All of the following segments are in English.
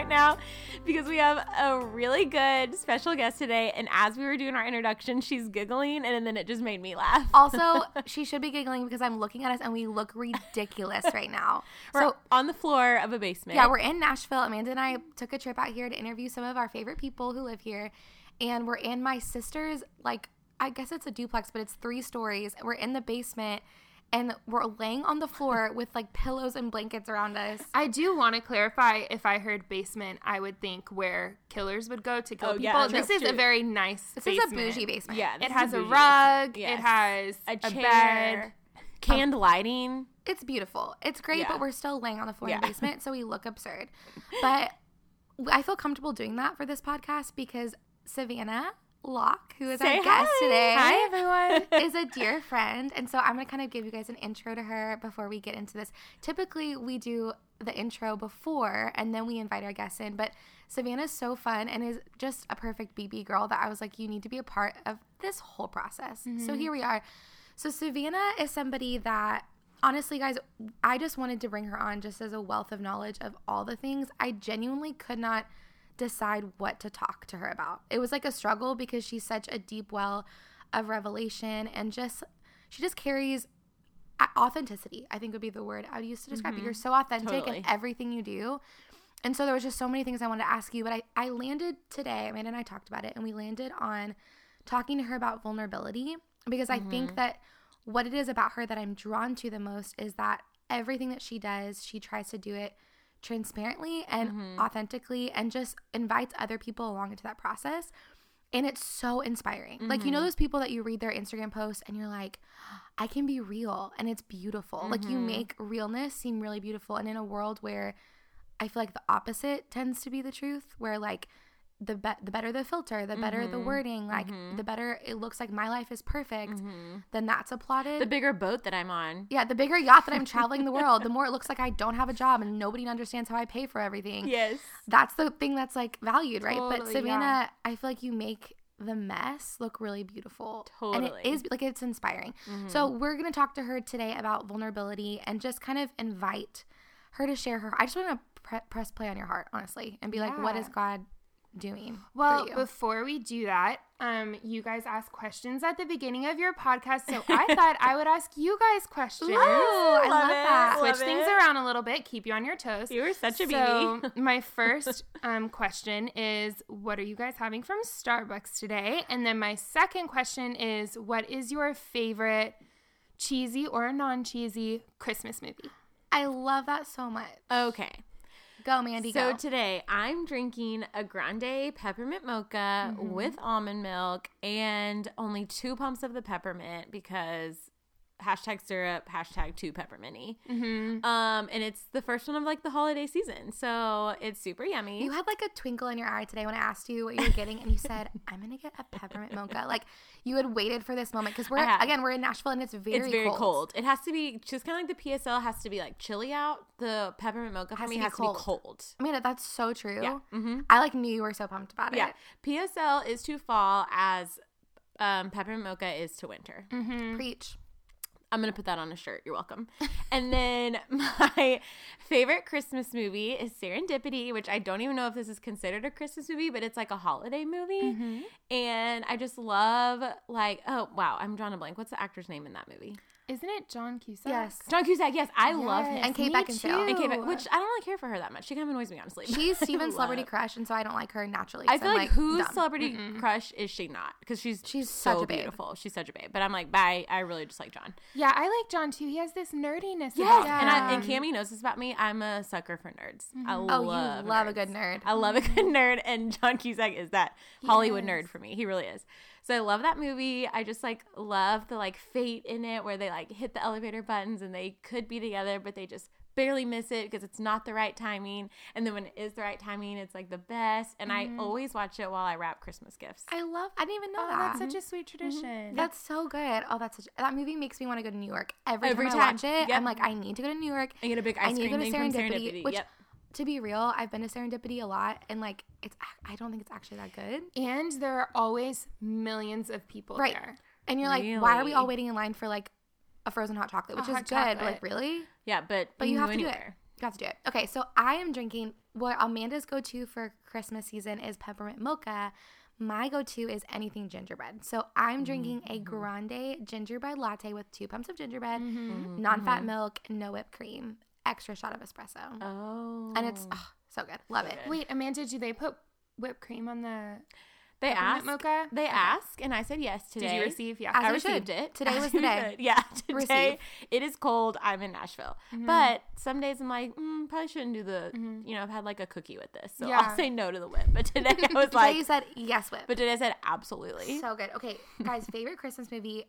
right now because we have a really good special guest today. And as we were doing our introduction, she's giggling and then it just made me laugh. Also, she should be giggling because I'm looking at us and we look ridiculous right now. We're So, on the floor of a basement. yeah, we're in Nashville. Amanda and I took a trip out here to interview some of our favorite people who live here. And we're in my sister's, like, I guess it's a duplex, but it's three stories. We're in the basement and we're laying on the floor with like pillows and blankets around us. I do want to clarify if I heard basement, I would think where killers would go to kill Oh, people. yeah, this true, is a very nice This basement. is a bougie basement. Yeah, this It is has a bougie rug. Yes. it has a a, chair, bed. canned lighting. It's beautiful. It's great, Yeah. but we're still laying on the floor in the basement, so we look absurd. But I feel comfortable doing that for this podcast because Savannah Locke, who is Say our guest hi. today, Hi, everyone. is a dear friend. And so I'm going to kind of give you guys an intro to her before we get into this. Typically, we do the intro before and then we invite our guests in. But Savannah's so fun and is just a perfect BB girl that I was like, you need to be a part of this whole process. So mm-hmm. here we are. So Savannah is somebody that honestly guys i just wanted to bring her on just as a wealth of knowledge of all the things i genuinely could not decide what to talk to her about. It was like a struggle because she's such a deep well of revelation and just she just carries authenticity i think would be the word i would use to describe it. Mm-hmm. You're so authentic Totally. in everything you do. And so there was just so many things i wanted to ask you but i, I landed today amanda and i talked about it and we landed on talking to her about vulnerability because i think mm-hmm. that what it is about her that I'm drawn to the most is that everything that she does, she tries to do it transparently and mm-hmm. authentically and just invites other people along into that process. And it's so inspiring. Like, you know, mm-hmm. those people that you read their Instagram posts and you're like, I can be real and it's beautiful. Like, you mm-hmm. make realness seem really beautiful. And in a world where I feel like the opposite tends to be the truth, where like the be- the better the filter, the better the mm-hmm. wording, like mm-hmm. the better it looks like my life is perfect, mm-hmm. then that's applauded. The bigger boat that I'm on. yeah, the bigger yacht that I'm traveling the world, the more it looks like I don't have a job and nobody understands how I pay for everything. Yes. That's the thing that's like valued, right? but Savannah, yeah. I feel like you make the mess look really beautiful. Totally. And it is like it's inspiring. So we're going to talk to her today about vulnerability and just kind of invite her to share her. I just want to pre- press play on your heart, honestly, and be like, what Yeah. God doing? Well, before we do that, um, you guys ask questions at the beginning of your podcast, so I thought I would ask you guys questions. Ooh, I love, that. Switch Love things it. around a little bit, keep you on your toes. You were such a so, baby. my first um, question is What are you guys having from Starbucks today? And then my second question is What is your favorite cheesy or non cheesy Christmas movie? I love that so much. Okay. Go, Mandy, So go. today I'm drinking a grande peppermint mocha Mm-hmm. with almond milk and only two pumps of the peppermint because hashtag syrup, hashtag two pepperminty. Mm-hmm. Um, and it's the first one of like the holiday season, so it's super yummy. You had like a twinkle in your eye today when I asked you what you were getting, and you said, "I'm gonna get a peppermint mocha." Like you had waited for this moment because we're again we're in Nashville and it's very it's very cold. cold. It has to be just kind of like the PSL has to be like chilly out. The peppermint mocha for Has me to be has cold. to be cold. I mean, that's so true. Yeah. Mm-hmm. I like knew you were so pumped about Yeah. it. PSL is to fall as um, peppermint mocha is to winter. Mm-hmm. Preach. I'm gonna put that on a shirt. You're welcome. and then my favorite Christmas movie is Serendipity, which I don't even know if this is considered a Christmas movie, but it's like a holiday movie. Mm-hmm. And I just love like oh wow, I'm drawing a blank. What's the actor's name in that movie? Isn't it John Cusack? Yes. John Cusack. Yes, I love him. And Kate me Beckinsale. And Kate too. Beck- which I don't really care for her that much. She kind of annoys me honestly. She's Steven's celebrity crush, and so I don't like her naturally. I feel I'm, like, whose dumb. celebrity crush is she not? Because she's She's so such a babe. beautiful. She's such a babe. But I'm like, bye. I really just like John. Yeah, I like John too. He has this nerdiness. Yes, about and I, and him. Cammy knows this about me. I'm a sucker for nerds. I mm-hmm. Oh, love you love a good nerd. I love a good mm-hmm. nerd, and John Cusack is that Hollywood Yes. nerd for me. He really is. So I love that movie. I just like love the like fate in it, where they like hit the elevator buttons and they could be together, but they just barely miss it because it's not the right timing. And then when it is the right timing, it's like the best. And I mm-hmm. always watch it while I wrap Christmas gifts. I love. I didn't even know Oh, that. that's such a mm-hmm. sweet mm-hmm. tradition. That's so good. Oh, that's such. That movie makes me want to go to New York every, Every time, time. I watch it. Yep. I'm like, I need to go to New York. I get a big ice I ice need to go to thing from Serendipity, Serendipity. which, yep. To be real, I've been to Serendipity a lot, and like, it's. I don't think it's actually that good. And there are always millions of people Right. there. And you're like, why are we all waiting in line for like a frozen hot chocolate, A which is hot good. But like, really? Yeah, but But you can have go to do it. anywhere. You have to do it. Okay, so I am drinking what Amanda's go to for Christmas season is peppermint mocha. My go to is anything gingerbread. So I'm drinking Mm-hmm. a grande gingerbread latte with two pumps of gingerbread, Mm-hmm. non fat milk, no whipped cream, extra shot of espresso. Oh, And it's oh, so good. Love it. Wait, Amanda, do they put whipped cream on the they peppermint asked. mocha? They Okay. asked, and I said yes today. Did you receive? Yeah. As I we should. received it. Today As was the day. should. Yeah, today Receive. it is cold. I'm in Nashville, Mm-hmm. but some days I'm like, mm, probably shouldn't do the. You know, I've had like a cookie with this, so Yeah. I'll say no to the whip. But today I was Today like, you said yes whip. but today I said absolutely. So good. Okay, guys, favorite Christmas movie.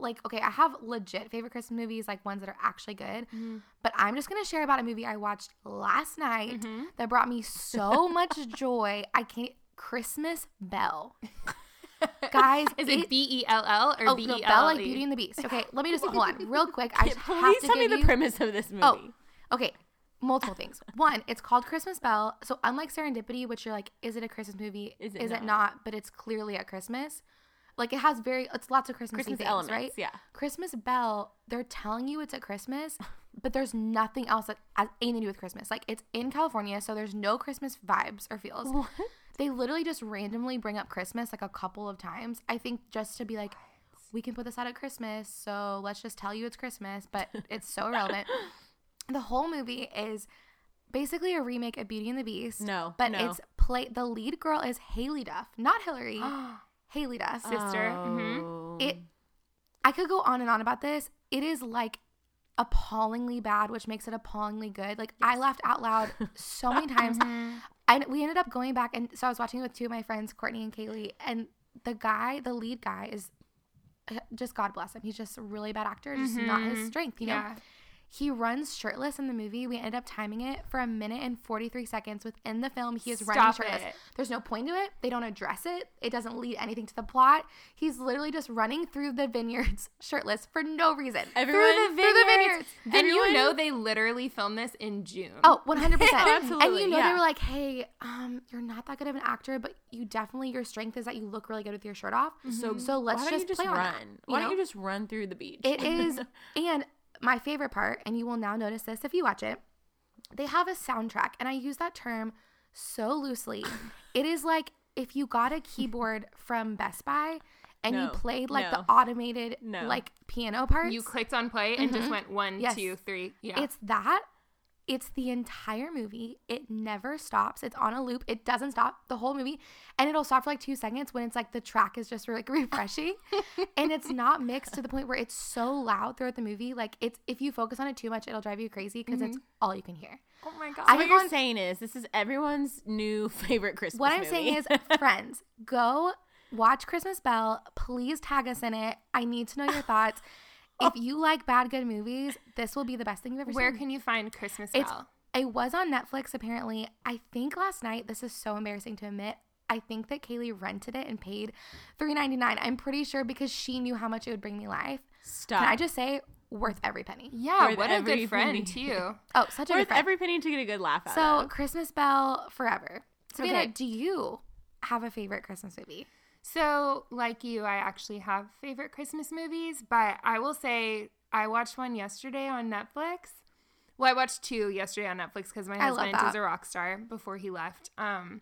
Like, okay, I have legit favorite Christmas movies, like ones that are actually good. Mm-hmm. But I'm just gonna share about a movie I watched last night mm-hmm. that brought me so much joy. I can't. Christmas Belle, guys. Is it B E L L or Oh B E like E? Beauty and the Beast. Okay, let me just hold on real quick. I just have to tell me the you. premise of this oh, movie. Oh, okay. Multiple things. One, it's called Christmas Belle. So unlike Serendipity, which you're like, is it a Christmas movie? Is Is it it, not? not? But it's clearly at Christmas. Like it has very, it's lots of Christmas Christmas things, elements, right? yeah. Christmas Belle, they're telling you it's at Christmas, but there's nothing else that has anything to do with Christmas. Like it's in California, so there's no Christmas vibes or feels. What? They literally just randomly bring up Christmas like a couple of times. I think just to be like, we can put this out at Christmas, so let's just tell you it's Christmas, but it's so irrelevant. the whole movie is basically a remake of Beauty and the Beast. No, but no. it's play. The lead girl is Haylie Duff, not Hilary. Haylie Duff. Sister. Oh. It. I could go on and on about this. It is like appallingly bad, which makes it appallingly good. Like I laughed out loud so many times. Mm-hmm. And we ended up going back, and so I was watching it with two of my friends, Courtney and Kaylee, and the guy, the lead guy, is uh, just God bless him. He's just a really bad actor, just not his mm-hmm. strength, you know. Yeah. He runs shirtless in the movie. We ended up timing it for a minute and 43 seconds. Within the film, he is running Stop shirtless. it. There's no point to it. They don't address it. It doesn't lead anything to the plot. He's literally just running through the vineyards shirtless for no reason. Everyone through the, through the vineyards. Then you know they literally filmed this in June. Oh, 100%. And you know yeah. they were like, "Hey, um, you're not that good of an actor, but you definitely your strength is that you look really good with your shirt off. So so let's just, you just play on run? that, you Why know? don't you just run through the beach? It is, and my favorite part, and you will now notice this if you watch it, they have a soundtrack, and I use that term so loosely. it is like if you got a keyboard from Best Buy and you played like no. the automated No. like piano parts. You clicked on play and just mm-hmm. went one, Yes. two, three. Yeah. It's that. It's the entire movie. It never stops. It's on a loop. It doesn't stop the whole movie. And it'll stop for like two seconds when it's like the track is just like refreshing. and it's not mixed to the point where it's so loud throughout the movie. Like it's if you focus on it too much, it'll drive you crazy because it's mm-hmm. all you can hear. oh my god. I what think you're on- saying is this is everyone's new favorite Christmas What I'm movie. saying is, friends, go watch Christmas Belle. Please tag us in it. I need to know your thoughts. If you like bad good movies, this will be the best thing you've ever Where seen. Where can you find Christmas It's Bell? it was on Netflix apparently. I think last night. This is so embarrassing to admit. I think that Kaylee rented it and paid three ninety nine. I'm pretty sure because she knew how much it would bring me life. Stop. Can I just say worth every penny? Yeah, Worth what a good friend penny. too. Oh, such a good Worth every penny to get a good laugh out of so of. Christmas Belle forever. Savannah, Okay. do you have a favorite Christmas movie? So, like you, I actually have favorite Christmas movies, but I will say I watched one yesterday on Netflix. Well, I watched two yesterday on Netflix because my husband was that. a rock star before he left. Um,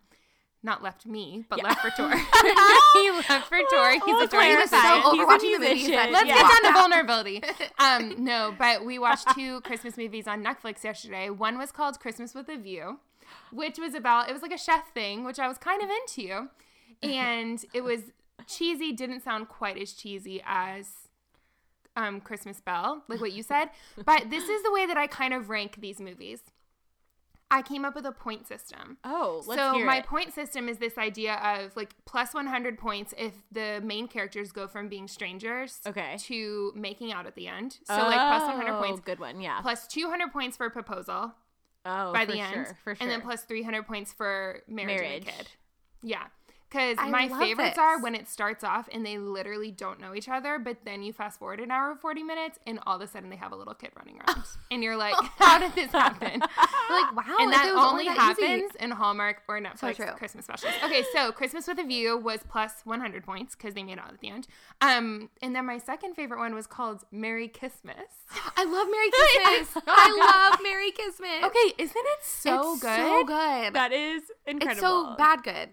not left me, but left for tour. he left for tour. He's a touring clarify. so musician. over He's the movie, he Let's Yeah. get down to vulnerability. Um, no, but we watched two Christmas movies on Netflix yesterday. One was called Christmas with a View, which was about it was like a chef thing, which I was kind of into, and it was cheesy. Didn't sound quite as cheesy as um, Christmas Belle, like what you said. But this is the way that I kind of rank these movies. I came up with a point system. oh, let's so my it. point system is this idea of like plus 100 points if the main characters go from being strangers Okay. to making out at the end. So like plus 100 Oh, points, Good one. Yeah. plus 200 points for proposal oh, by the end, sure, for sure. and then plus 300 points for marriage, Marriage. kid. Yeah. Because my favorites this. are when it starts off and they literally don't know each other, but then you fast forward an hour and 40 minutes and all of a sudden they have a little kid running around. and you're like, how did this happen? Like, wow, and that it only that easy. happens in Hallmark or Netflix true. Christmas specials. Okay, so Christmas with a View was plus 100 points because they made it out at the end. Um, and then my second favorite one was called Merry Christmas. I love Merry Christmas. I love Merry Christmas. Okay, isn't it so it's good? so good. That is incredible. it's so bad good.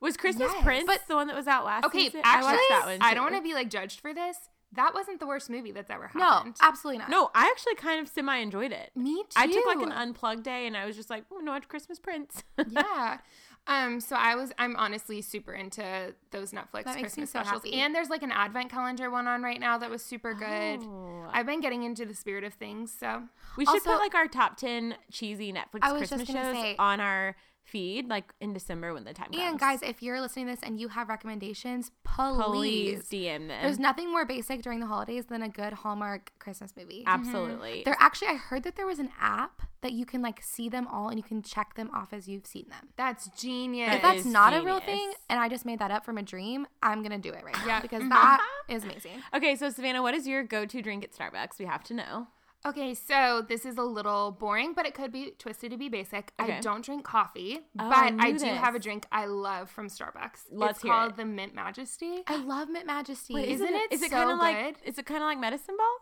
Was Christmas Yes. Prince But- the one that was out last Okay, season? actually, I watched that one. I don't want to be like judged for this. That wasn't the worst movie that's ever happened. No, absolutely not. No, I actually kind of semi enjoyed it. Me too. I took like an unplugged day and I was just like, oh, no, watch Christmas Prince. yeah. Um, so I was I'm honestly super into those Netflix That makes me Christmas so specials. happy. And there's like an advent calendar one on right now that was super good. Oh. I've been getting into the spirit of things, so We should put like our top 10 cheesy Netflix I was Christmas gonna shows say- on our feed like in December when the time comes. And guys, if you're listening to this and you have recommendations, please please. DM them. There's nothing more basic during the holidays than a good Hallmark Christmas movie. Mhm. Absolutely. There actually, I heard that there was an app that you can like see them all and you can check them off as you've seen them. that's genius. If that's is not a real thing and I just made that up from a dream, I'm gonna do it right now Yeah. because that is amazing. Okay, so Savannah, what is your go-to drink at Starbucks? We have to know. Okay, so this is a little boring, but it could be twisted to be basic. I don't drink coffee, Oh, but I I, do have a drink I love from Starbucks. Let's it's hear called it. the Mint Majesty. I love Mint Majesty. Wait, Is isn't it? it Is it so kind of like is it kind of like medicine ball?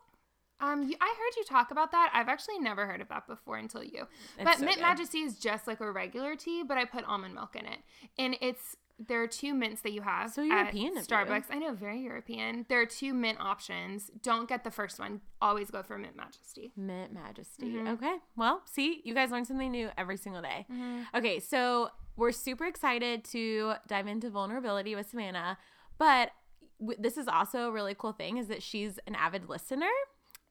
Um, you, I heard you talk about that. I've actually never heard of that before until you. It's but so Mint good. Majesty is just like a regular tea, but I put almond milk in it, and it's there are two mints that you have. So at European you. Starbucks. I know, very European. There are two mint options. Don't get the first one. Always go for Mint Majesty. Mint Majesty. Mm-hmm. Okay. Well, see, you guys learn something new every single day. Okay, so we're super excited to dive into vulnerability with Savannah, but w- this is also a really cool thing is that she's an avid listener.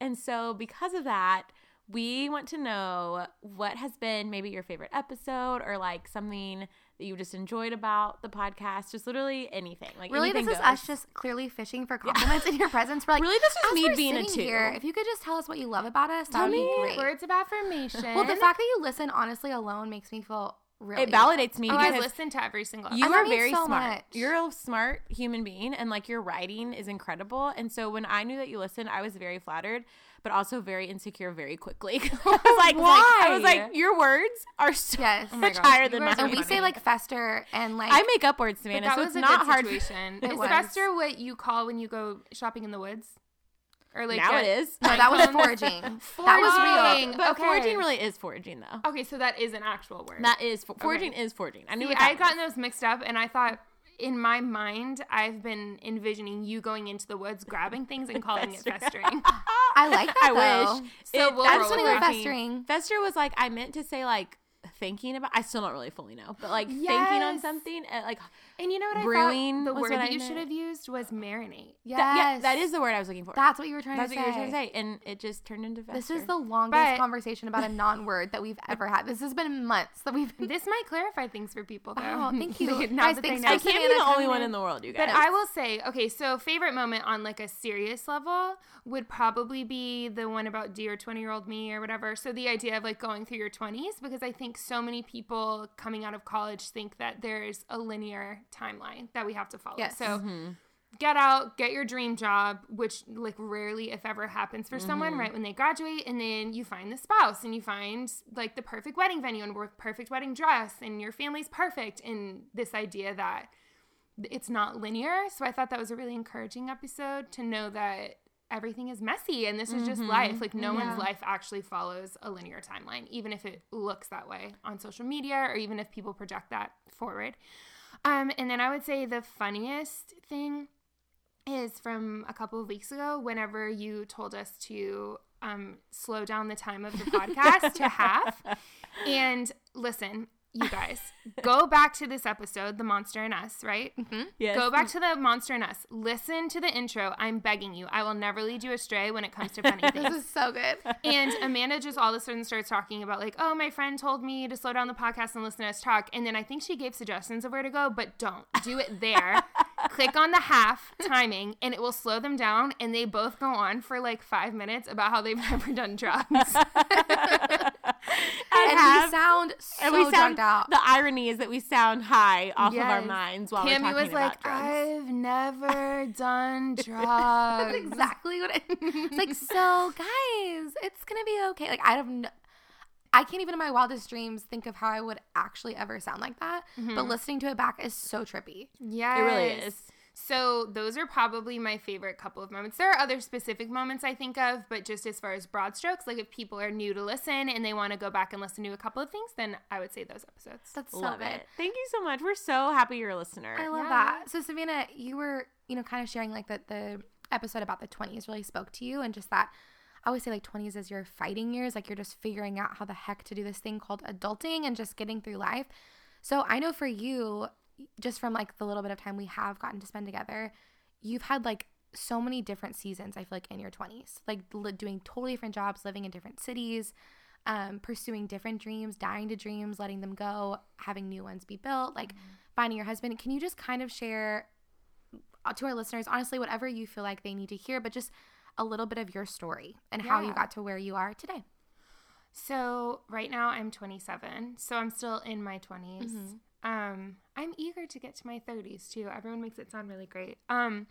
And so because of that, we want to know what has been maybe your favorite episode or like something that you just enjoyed about the podcast, just literally anything. Like Really, anything this is goes. us just clearly fishing for compliments in your presence. We're like, Really, this is me being a two. Here, if you could just tell us what you love about us, that Tell would be me great. Words of affirmation. Well, the fact that you listen honestly alone makes me feel really. it validates me oh, I because listen to every single. You are very so smart. much. You're a smart human being, and like your writing is incredible. And so when I knew that you listened, I was very flattered, but also very insecure very quickly. I was like, I was like, your words are so Yes. Oh much gosh, higher you than guys mine. are And we say like fester and like I make up words, Savannah, that so was it's a not good hard. situation. It is was. Fester what you call when you go shopping in the woods? Or like now get- it is. no, that was iPhones? foraging. That was real. Foraging. But Okay. foraging really is foraging, though. Okay, so that is an actual word. That is for- foraging is foraging. I knew See, what I that had gotten those mixed up, and I thought in my mind I've been envisioning you going into the woods, grabbing things, and calling it Festering. I like that I though. wish. So It- we'll that's roll with it that. was. Festering. Fester was like I meant to say like thinking about. I still don't really fully know, but like thinking on something, like and you know what Brewing I thought? The word that I you meant. should have used was marinate. Yes. that, yeah, that is the word I was looking for. That's what you were trying That's to say. That's what you were trying to say, and it just turned into Fester. This is the longest But- conversation about a non-word that we've ever had. This has been months that we've. This might clarify things for people, though. Wow, thank you. now Guys, that they thanks know. I can't be the only one in. in the world, you guys. But I will say, okay, so favorite moment on like a serious level would probably be the one about dear 20 year old me or whatever. So the idea of like going through your 20s, because I think so many people coming out of college think that there's a linear timeline that we have to follow. Yes. So mm-hmm. get out, get your dream job, which like rarely, if ever, happens for someone mm-hmm. right when they graduate, and then you find the spouse and you find like the perfect wedding venue and perfect wedding dress, and your family's perfect. And this idea that it's not linear. So I thought that was a really encouraging episode to know that everything is messy and this is just mm-hmm. life. Like no Yeah. one's life actually follows a linear timeline, even if it looks that way on social media or even if people project that forward. Um, and then I would say the funniest thing is from a couple of weeks ago whenever you told us to um, slow down the time of the podcast to half. And listen, you guys, go back to this episode, The Monster and Us, right? Mm-hmm. yes. Go back to the Monster and Us. Listen to the intro. I'm begging you. I will never lead you astray when it comes to funny things. This is so good. And Amanda just all of a sudden starts talking about like, oh, my friend told me to slow down the podcast and listen to us talk. And then I think she gave suggestions of where to go, but don't do it there. Click on the half timing and it will slow them down. And they both go on for like five minutes about how they've never done drugs. and and have we sound so and we sound drugged out. the irony is that we sound high off of our minds while Cammy we're talking was like, drugs. I've never done drugs. That's exactly what it, it's like. So, guys, it's gonna be okay. Like, I have no, I can't even in my wildest dreams think of how I would actually ever sound like that. But mm-hmm. listening to it back is so trippy. Yeah, It really is. So those are probably my favorite couple of moments. There are other specific moments I think of, but just as far as broad strokes, like if people are new to listen and they want to go back and listen to a couple of things, then I would say those episodes. That's so Love good. it. Thank you so much. We're so happy you're a listener. I love Yeah. that. So Savannah, you were, you know, kind of sharing like that the episode about the 20s really spoke to you and just that I always say like 20s is your fighting years, like you're just figuring out how the heck to do this thing called adulting and just getting through life. So I know for you, just from like the little bit of time we have gotten to spend together, you've had like so many different seasons, I feel like in your 20s, like li- doing totally different jobs, living in different cities, um, pursuing different dreams, dying to dreams, letting them go, having new ones be built, like finding your husband. Can you just kind of share uh, to our listeners, honestly, whatever you feel like they need to hear, but just a little bit of your story and how you got to where you are today? So right now I'm 27, so I'm still in my 20s. Um, I'm eager to get to my 30s too. Everyone makes it sound really great. Um,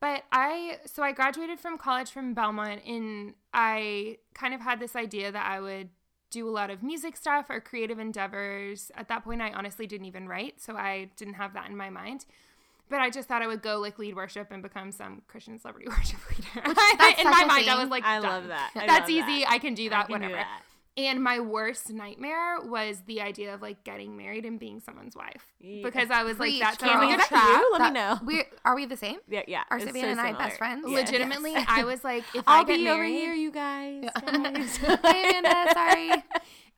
but I so I graduated from college from Belmont, and I kind of had this idea that I would do a lot of music stuff or creative endeavors. At that point, I honestly didn't even write, so I didn't have that in my mind. But I just thought I would go like lead worship and become some Christian celebrity worship leader. that's in my mind, I was like, I done. love that. I That's love easy. that. I can do that. I can do whatever. that. And my worst nightmare was the idea of like getting married and being someone's wife Yeah. because I was Preach, like, "That's girl. sounds Cammy, like is a that trap. you? Let That- me know. We are we the same? Yeah, yeah. Are it's Savannah so and I similar. best friends? Yeah. Legitimately, I was like, if I'll I get be over here, you guys. guys. hey Amanda, sorry.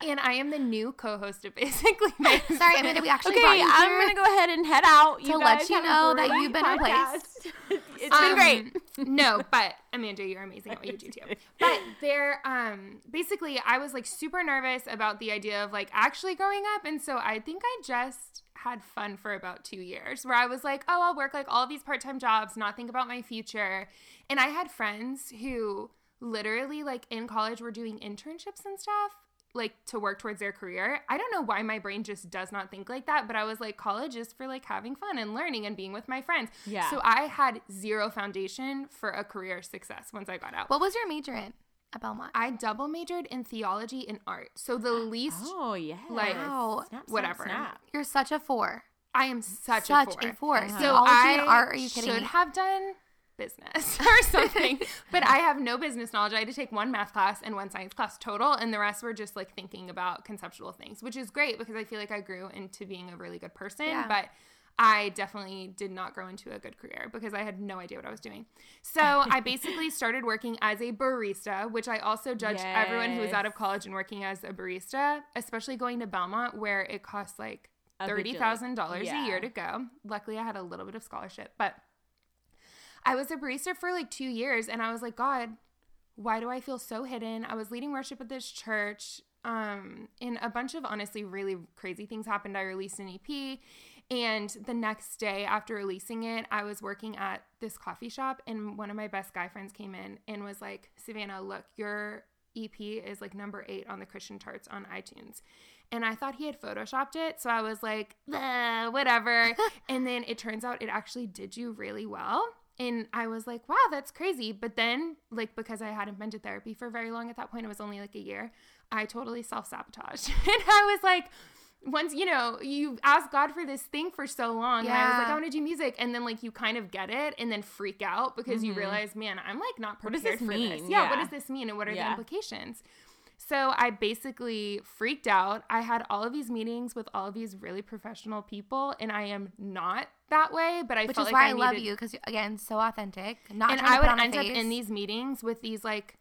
and I am the new co-host of Basically Nice. Sorry, Amanda, we actually Okay, you I'm here. gonna go ahead and head out. To you let you know that you've been podcast. it's been Um, great. no, but Amanda, you're amazing at what you do too. But there, um, basically, I was like super nervous about the idea of like actually growing up, and so I think I just had fun for about two years, where I was like, oh, I'll work like all these part time jobs, not think about my future, and I had friends who literally like in college were doing internships and stuff like to work towards their career. I don't know why my brain just does not think like that, but I was like college is for like having fun and learning and being with my friends. Yeah. So I had zero foundation for a career success once I got out. What was your major in at Belmont? I double majored in theology and art. So the least Oh yeah. like, Wow. Snap, snap, whatever. snap. You're such a four. I am such, Such a a four. four. So Theology I and art, are you kidding should me? have done business or something, but I have no business knowledge. I had to take one math class and one science class total, and the rest were just like thinking about conceptual things, which is great because I feel like I grew into being a really good person, Yeah. but I definitely did not grow into a good career because I had no idea what I was doing. So I basically started working as a barista, which I also judge everyone who is out of college and working as a barista, especially going to Belmont where it costs like A thirty bajillion. thousand dollars Yeah. a year to go. Luckily, I had a little bit of scholarship, but I was a barista for like two years, and I was like, God, why do I feel so hidden? I was leading worship at this church, um, and a bunch of honestly really crazy things happened. I released an EP, and the next day after releasing it, I was working at this coffee shop, and one of my best guy friends came in and was like, Savannah, look, your EP is like number eight on the Christian charts on iTunes. And I thought he had photoshopped it. So I was like, "Eh, whatever. and then it turns out it actually did you really well. And I was like, wow, that's crazy. But then, like, because I hadn't been to therapy for very long at that point, it was only like a year, I totally self sabotaged. and I was like, once, you know, you ask God for this thing for so long. And I was like, I want to do music. And then, like, you kind of get it and then freak out because you mm-hmm. realize, man, I'm like not What prepared does this for mean? this. Yeah, What does this mean? And what are the implications? So I basically freaked out. I had all of these meetings with all of these really professional people, and I am not that way. But I Which is like why I, I love needed- you because again, so authentic. Not and I would end up in these meetings with these like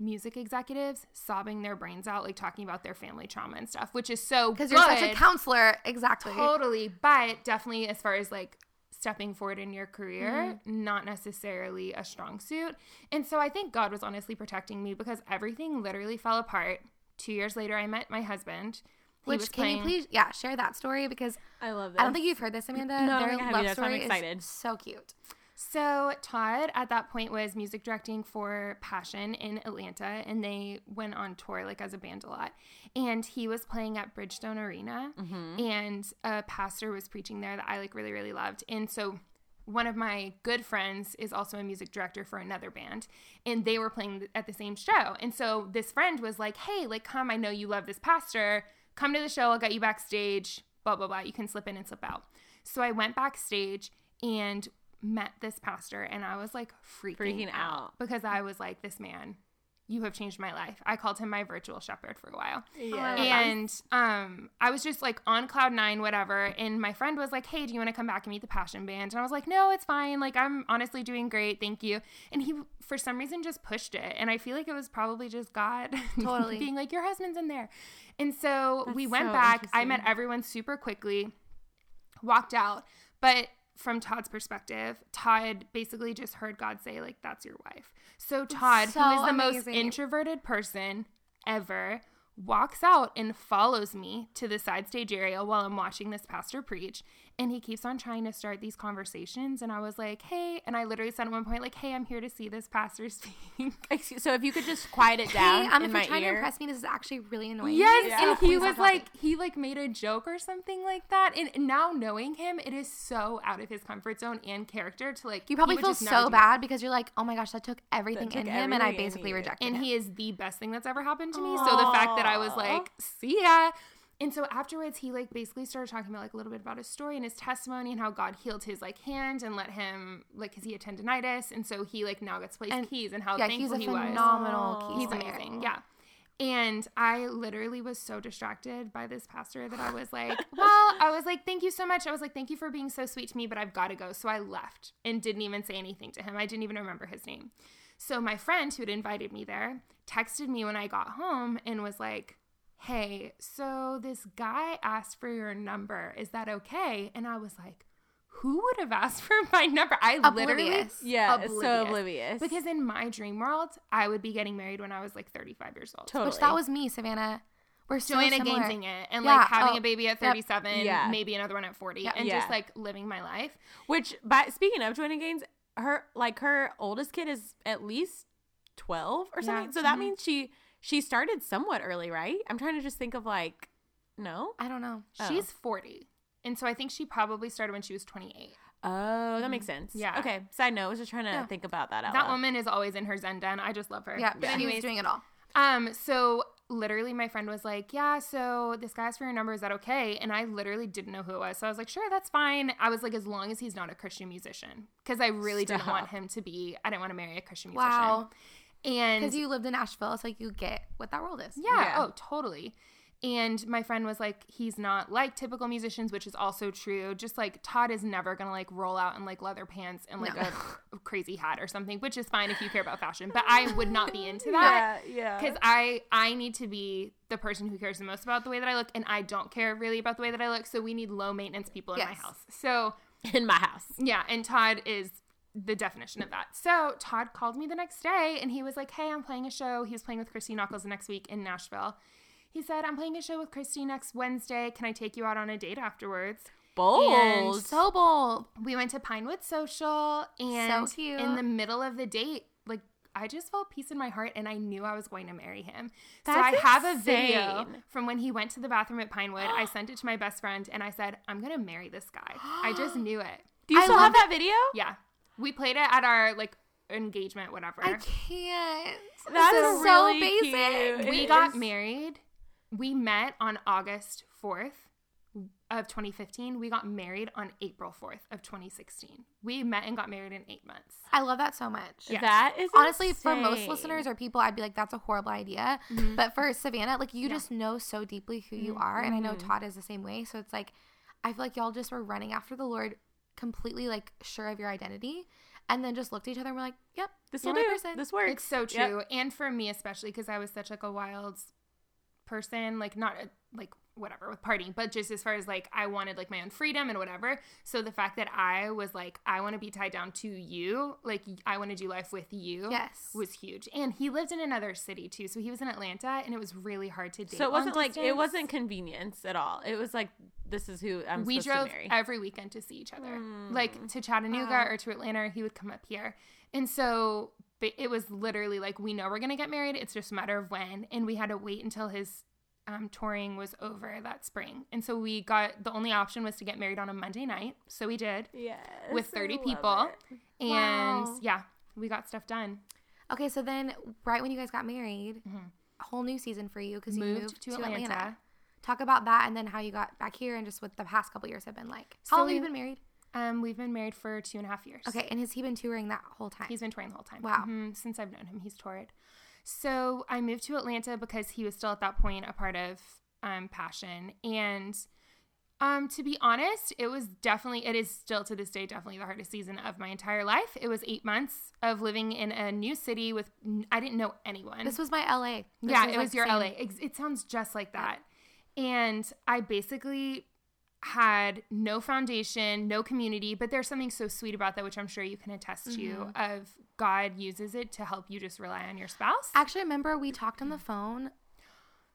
music executives sobbing their brains out, like talking about their family trauma and stuff, which is so because you're such a counselor. Exactly. Totally, but definitely as far as like stepping forward in your career, Mm-hmm. not necessarily a strong suit. And so I think God was honestly protecting me because everything literally fell apart. Two years later, I met my husband. Which can you please, yeah, share that story because I love that. I don't think you've heard this, Amanda. No, I Their I love either, so I'm story excited. is so cute. So Todd at that point was music directing for Passion in Atlanta and they went on tour like as a band a lot. And he was playing at Bridgestone Arena and a pastor was preaching there that I like really really loved. And so one of my good friends is also a music director for another band and they were playing at the same show. And so this friend was like, "Hey, like come, I know you love this pastor. Come to the show, I'll get you backstage, blah blah blah. You can slip in and slip out." So I went backstage and met this pastor and I was like freaking, Freaking out. because I was like, this man, you have changed my life. I called him my virtual shepherd for a while. Yeah. And um, I was just like on cloud nine, whatever. And my friend was like, "Hey, do you want to come back and meet the Passion Band?" And I was like, "No, it's fine. Like, I'm honestly doing great, thank you." And he, for some reason, just pushed it. And I feel like it was probably just God, Totally. being like, "Your husband's in there." And so we went so back. I met everyone super quickly, walked out, but. From Todd's perspective, Todd basically just heard God say, like, that's your wife. So Todd, so who is the most introverted person ever walks out and follows me to the side stage area while I'm watching this pastor preach. And he keeps on trying to start these conversations. And I was like, hey, and I literally said at one point, like, hey, I'm here to see this pastor speak. Excuse, so if you could just quiet it down Hey, um, in if you're trying ear. to impress me, this is actually really annoying. Yes, Yeah. and he was like, he like made a joke or something like that. And now knowing him, it is so out of his comfort zone and character to like. you probably feel so bad because you're like, oh my gosh, that took everything took in him, and I basically rejected and him. he is the best thing that's ever happened to me. So the fact that I was like, see ya. And so afterwards, he like basically started talking about like a little bit about his story and his testimony and how God healed his like hand and let him like because he had tendonitis and so he like now gets to play And- keys and how yeah, he's thankful a he was. phenomenal keys He's player. amazing, yeah. And I literally was so distracted by this pastor that I was like, well, I was like, thank you so much. I was like, thank you for being so sweet to me, but I've got to go. So I left and didn't even say anything to him. I didn't even remember his name. So my friend who had invited me there texted me when I got home and was like, hey, so this guy asked for your number. Is that okay? And I was like, who would have asked for my number? I literally Oblivious. yeah, it's so oblivious. because in my dream world, I would be getting married when I was like 35 years old. totally. Which that was me, Savannah. We're so Joanna similar. Gainsing it and Yeah, like having oh, a baby at yep. 37, Yeah. maybe another one at 40, Yeah. and Yeah. just like living my life. Which, by speaking of Joanna Gaines, her like her oldest kid is at least twelve or Yeah. something. So that Mhm. means she she started somewhat early, right? I'm trying to just think of like no. I don't know. Oh. She's 40. And so I think she probably started when she was 28. Oh, that makes sense. Yeah. Okay. Side note, I was just trying to Yeah. think about that out That loud. woman is always in her Zen den. I just love her. Yeah, But but anyways, doing it all. Um, so literally my friend was like, Yeah, so this guy's for your number, is that okay? And I literally didn't know who it was. So I was like, Sure, that's fine. I was like, as long as he's not a Christian musician. Because I really didn't want him to be I didn't want to marry a Christian musician. Wow. And Because you lived in Nashville, so you get what that world is. Yeah. Yeah. Oh, totally. And my friend was like, he's not like typical musicians, which is also true. Just like Todd is never gonna like roll out in like leather pants and like No. a crazy hat or something, which is fine if you care about fashion. But I would not be into that yeah. yeah. because I I need to be the person who cares the most about the way that I look, and I don't care really about the way that I look. So we need low maintenance people in my house. So in my house. yeah, and Todd is the definition of that. So Todd called me the next day and he was like, Hey, I'm playing a show. He was playing with Christy Nockels the next week in Nashville. He said, I'm playing a show with Christy next Wednesday. Can I take you out on a date afterwards? Bold. So bold. We went to Pinewood Social and So cute. in the middle of the date, like I just felt peace in my heart and I knew I was going to marry him. so I have a video from when he went to the bathroom at Pinewood. I sent it to my best friend and I said, I'm going to marry this guy. I just knew it. Do you I still love have that video? Yeah. We played it at our like engagement, whatever. I can't. That's this is really so basic. cute. we It got is- married. We met on August 4th of 2015. We got married on April 4th of 2016. We met and got married in eight months. I love that so much. Yeah. That is Honestly, for most listeners or people, I'd be like, that's a horrible idea. Mm-hmm. But for Savannah, like, you just know so deeply who you are. And I know Todd is the same way. So it's like, I feel like y'all just were running after the Lord, completely like sure of your identity. And then just looked at each other and were like, yep, this will do. person. This works. It's so Yep. true. And for me especially because I was such like a wild person, like not a, like whatever with partying, but just as far as like I wanted like my own freedom and whatever. So the fact that I was like I want to be tied down to you, like I want to do life with you, Yes. was huge. And he lived in another city too, so he was in Atlanta, and it was really hard to date. So it wasn't like it wasn't convenience at all. It was like this is who I'm we drove to marry. every weekend to see each other Mm. like to chattanooga Wow. or to atlanta he would come up here and so but it was literally like we know we're gonna get married it's just a matter of when and we had to wait until his um, touring was over that spring and so we got the only option was to get married on a monday night so we did yes, with 30 people it. and Wow. yeah we got stuff done Okay, so then right when you guys got married, Mhm. a whole new season for you because you moved, moved, to atlanta, Talk about that and then how you got back here and just what the past couple years have been like. So How long have you we- been married? um we've been married for two and a half years Okay, and has he been touring that whole time? He's been touring the whole time. Wow. Mhm, Since I've known him, he's toured. So I moved to Atlanta because he was still at that point a part of um, Passion. And um, to be honest, it was definitely, it is still to this day, definitely the hardest season of my entire life. It was eight months of living in a new city with, I didn't know anyone. this was my LA. This yeah, was, it was your same- LA. Ex- It sounds just like that. And I basically had no foundation, no community, but there's something so sweet about that, which I'm sure you can attest to, Mm-hmm. of God uses it to help you just rely on your spouse. Actually, remember we talked on the phone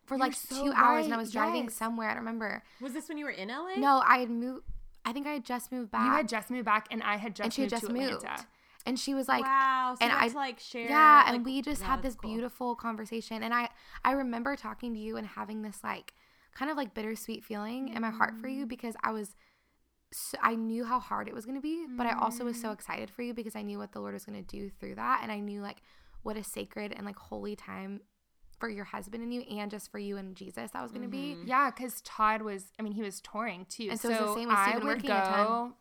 for You're like so two hours and I was driving yes. somewhere. I don't remember. Was this when you were in LA? No, I had moved. I think I had just moved back. You had just moved back, and I had just and she had moved just to moved. Atlanta. And she was like, wow. So and I- to like share. yeah, like- and we just yeah, had this cool. beautiful conversation. And I, I remember talking to you and having this like kind of like bittersweet feeling in my heart for Mm. you because I was, so, I knew how hard it was going to be, but I also was so Mm. excited for you because I knew what the Lord was going to do through that. And I knew like what a sacred and like holy time for your husband and you and just for you and Jesus that was going to be. Yeah, because Todd was, I mean, he was touring too. And so it's the same with I Stephen would working a ton. go,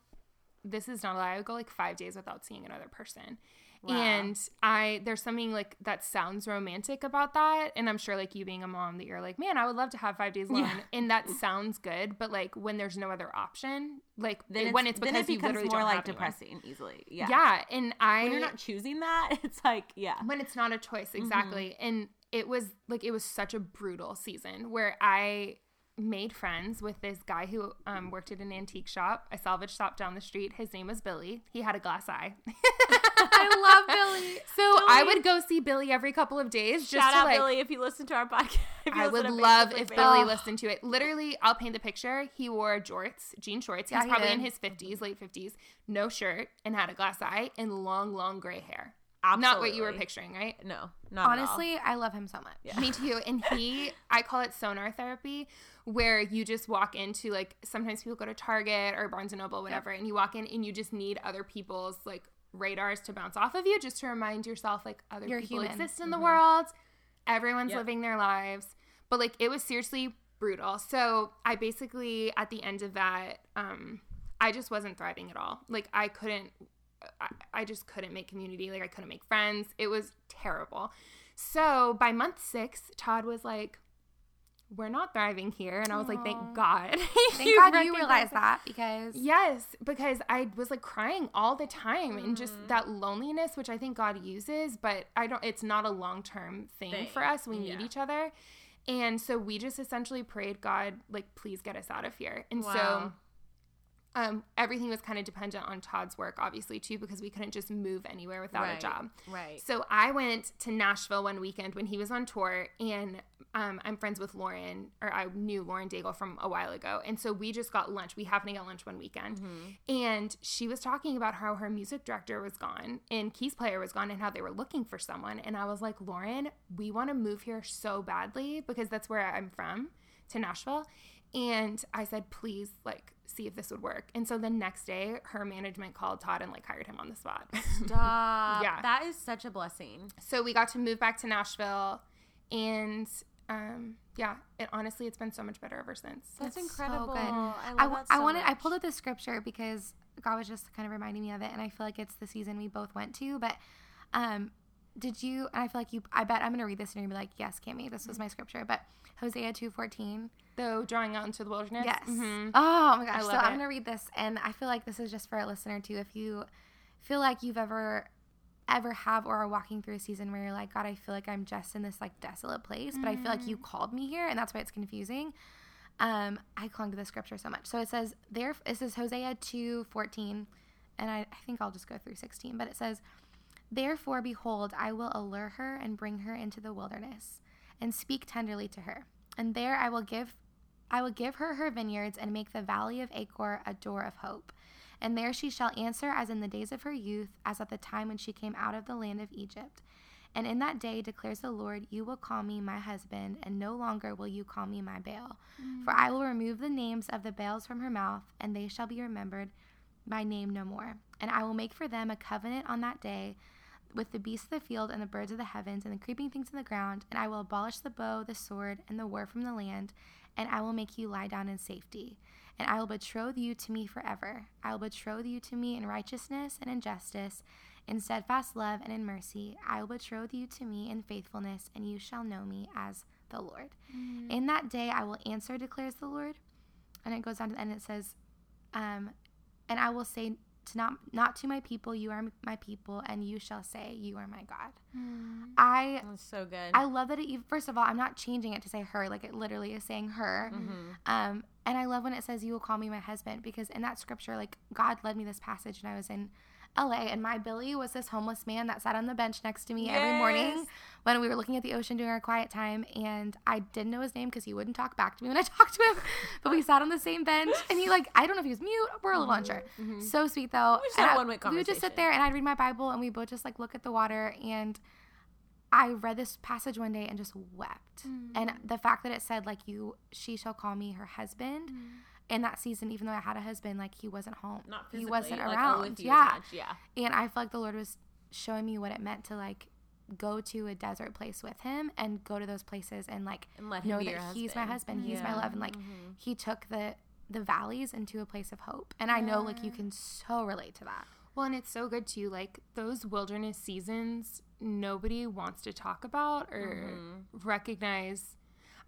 this is not a lie, I would go like five days without seeing another person. Wow. And I, there's something like that sounds romantic about that. And I'm sure like you being a mom that you're like, man, I would love to have five days alone. Yeah. And that sounds good. But like when there's no other option, like Then it- when it's then because it you becomes literally more like have anyone. depressing easily. Yeah. Yeah. And I, When you're not choosing that, it's like yeah. when it's not a choice Mm-hmm. exactly and it was like it was such a brutal season where i made friends with this guy who um, worked at an antique shop a salvage shop down the street his name was billy he had a glass eye I love Billy. so i would go see billy every couple of days just Shout out like Billy if you listen to our podcast. I would love if. Billy Oh. listened to it. Literally, I'll paint the picture. He wore jorts, jean shorts. He's Yeah, he probably in his 50s, late 50s, no shirt, and had a glass eye and long, long gray hair. Absolutely. Not what you were picturing, right? No, not Honestly, I love him so much. Yeah. Me too. And he, I call it sonar therapy, where you just walk into like sometimes people go to Target or Barnes and Noble, whatever, and you walk in and you just need other people's like radars to bounce off of you, just to remind yourself like other You're people human. exist in the world. Everyone's Yep. living their lives, but like it was seriously brutal. So I basically at the end of that, um, I just wasn't thriving at all. Like I couldn't I, I just couldn't make community. Like I couldn't make friends. It was terrible. So by month six, Todd was like, "We're not thriving here," and I was like, "Thank God." Thank God you realized that because Yes, because I was like crying all the time and just Mm-hmm. that loneliness, which I think God uses, but I don't. It's not a long term thing Thing, for us. We yeah. need each other, and so we just essentially prayed, God, like, please get us out of here. And so Wow. Um, everything was kind of dependent on Todd's work, obviously, too, because we couldn't just move anywhere without Right. a job. Right. So I went to Nashville one weekend when he was on tour, and um, I'm friends with Lauren, or I knew Lauren Daigle from a while ago. And so we just got lunch. We happened to get lunch one weekend. And she was talking about how her music director was gone and keys player was gone and how they were looking for someone. And I was like, Lauren, we want to move here so badly because that's where I'm from to Nashville. And I said, please, like, see if this would work. And so the next day, her management called Todd and like hired him on the spot. Stop. Yeah. That is such a blessing. so we got to move back to Nashville, and um, yeah, it honestly it's been so much better ever since. That's That's so incredible. good. I love I, wa- that I so wanted I pulled up the scripture because God was just kind of reminding me of it and I feel like it's the season we both went to but um did you and I feel like you I bet I'm gonna read this and you're gonna be like yes Cami this was my scripture but Hosea 2:14 Though drawing out into the wilderness. yes Mhm. oh my gosh I so love I'm gonna read this and I feel like this is just for a listener too if you feel like you've ever ever have or are walking through a season where you're like God I feel like I'm just in this like desolate place but I feel like you Mm. called me here and that's why it's confusing Um, I clung to the scripture so much. So it says there. This is Hosea two fourteen, and I, I think I'll just go through sixteen. But it says, "Therefore, behold, I will allure her and bring her into the wilderness, and speak tenderly to her, and there I will give, I will give her her vineyards and make the valley of Achor a door of hope." And there she shall answer as in the days of her youth, as at the time when she came out of the land of Egypt. And in that day declares the Lord, you will call me my husband, and no longer will you call me my Baal. Mm. For I will remove the names of the Baals from her mouth, and they shall be remembered by name no more. And I will make for them a covenant on that day with the beasts of the field and the birds of the heavens and the creeping things in the ground, and I will abolish the bow, the sword, and the war from the land, and I will make you lie down in safety. And I will betroth you to me forever. I will betroth you to me in righteousness and in justice in steadfast love and in mercy, I will betroth you to me in faithfulness, and you shall know me as the Lord. Mm. In that day I will answer, declares the Lord. And it goes on to, and it says, um, and I will say to not not to my people, you are my people, and you shall say, you are my God. Mm. I That's so good. I love that it. First of all, I'm not changing it to say her, like it literally is saying her. Mm-hmm. Um, and I love when it says, "You will call me my husband," because in that scripture, like God led me this passage, and I was in LA, and my Billy was this homeless man that sat on the bench next to me yes. every morning when we were looking at the ocean during our quiet time. And I didn't know his name because he wouldn't talk back to me when I talked to him. But we sat on the same bench, and he like I don't know if he was mute. We're a little mm-hmm. unsure. Mm-hmm. So sweet though. We, just had one way conversation. we would just sit there, and I'd read my Bible, and we both just like look at the water and. I read this passage one day and just wept. Mm. And the fact that it said like you she shall call me her husband. Mm in that season, even though I had a husband, like he wasn't home. Not he wasn't like, around. yeah. yeah. And I feel like the Lord was showing me what it meant to like go to a desert place with him and go to those places and like and know that he's my husband, he's my love, and like mm-hmm. he took the the valleys into a place of hope. And I know like you can so relate to that. Well, and it's so good too. Like those wilderness seasons, nobody wants to talk about or mm-hmm. recognize.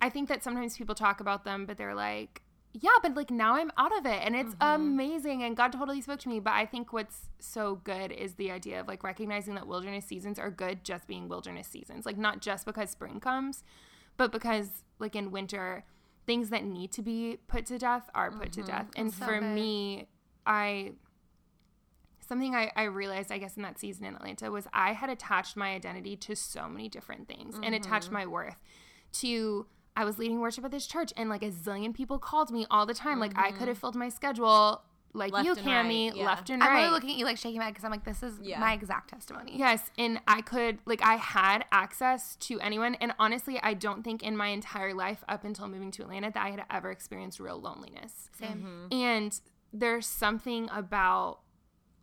I think that sometimes people talk about them, but they're like, yeah, but like now I'm out of it and it's mm-hmm. amazing and God totally spoke to me. But I think what's so good is the idea of like recognizing that wilderness seasons are good just being wilderness seasons. Like not just because spring comes, but because like in winter, things that need to be put to death are put mm-hmm. to death. And so for good. me, I something I, I realized I guess in that season in Atlanta was I had attached my identity to so many different things mm-hmm. and attached mm-hmm. my worth to I was leading worship at this church and like a zillion people called me all the time. Mm-hmm. Like I could have mm-hmm. filled my schedule like left you, Cami, right, yeah. left and right. I'm really looking at you like shaking my head because I'm like, this is yeah. my exact testimony. Yes, and I could like I had access to anyone, and honestly, I don't think in my entire life up until moving to Atlanta that I had ever experienced real loneliness. Same. Mm-hmm. And there's something about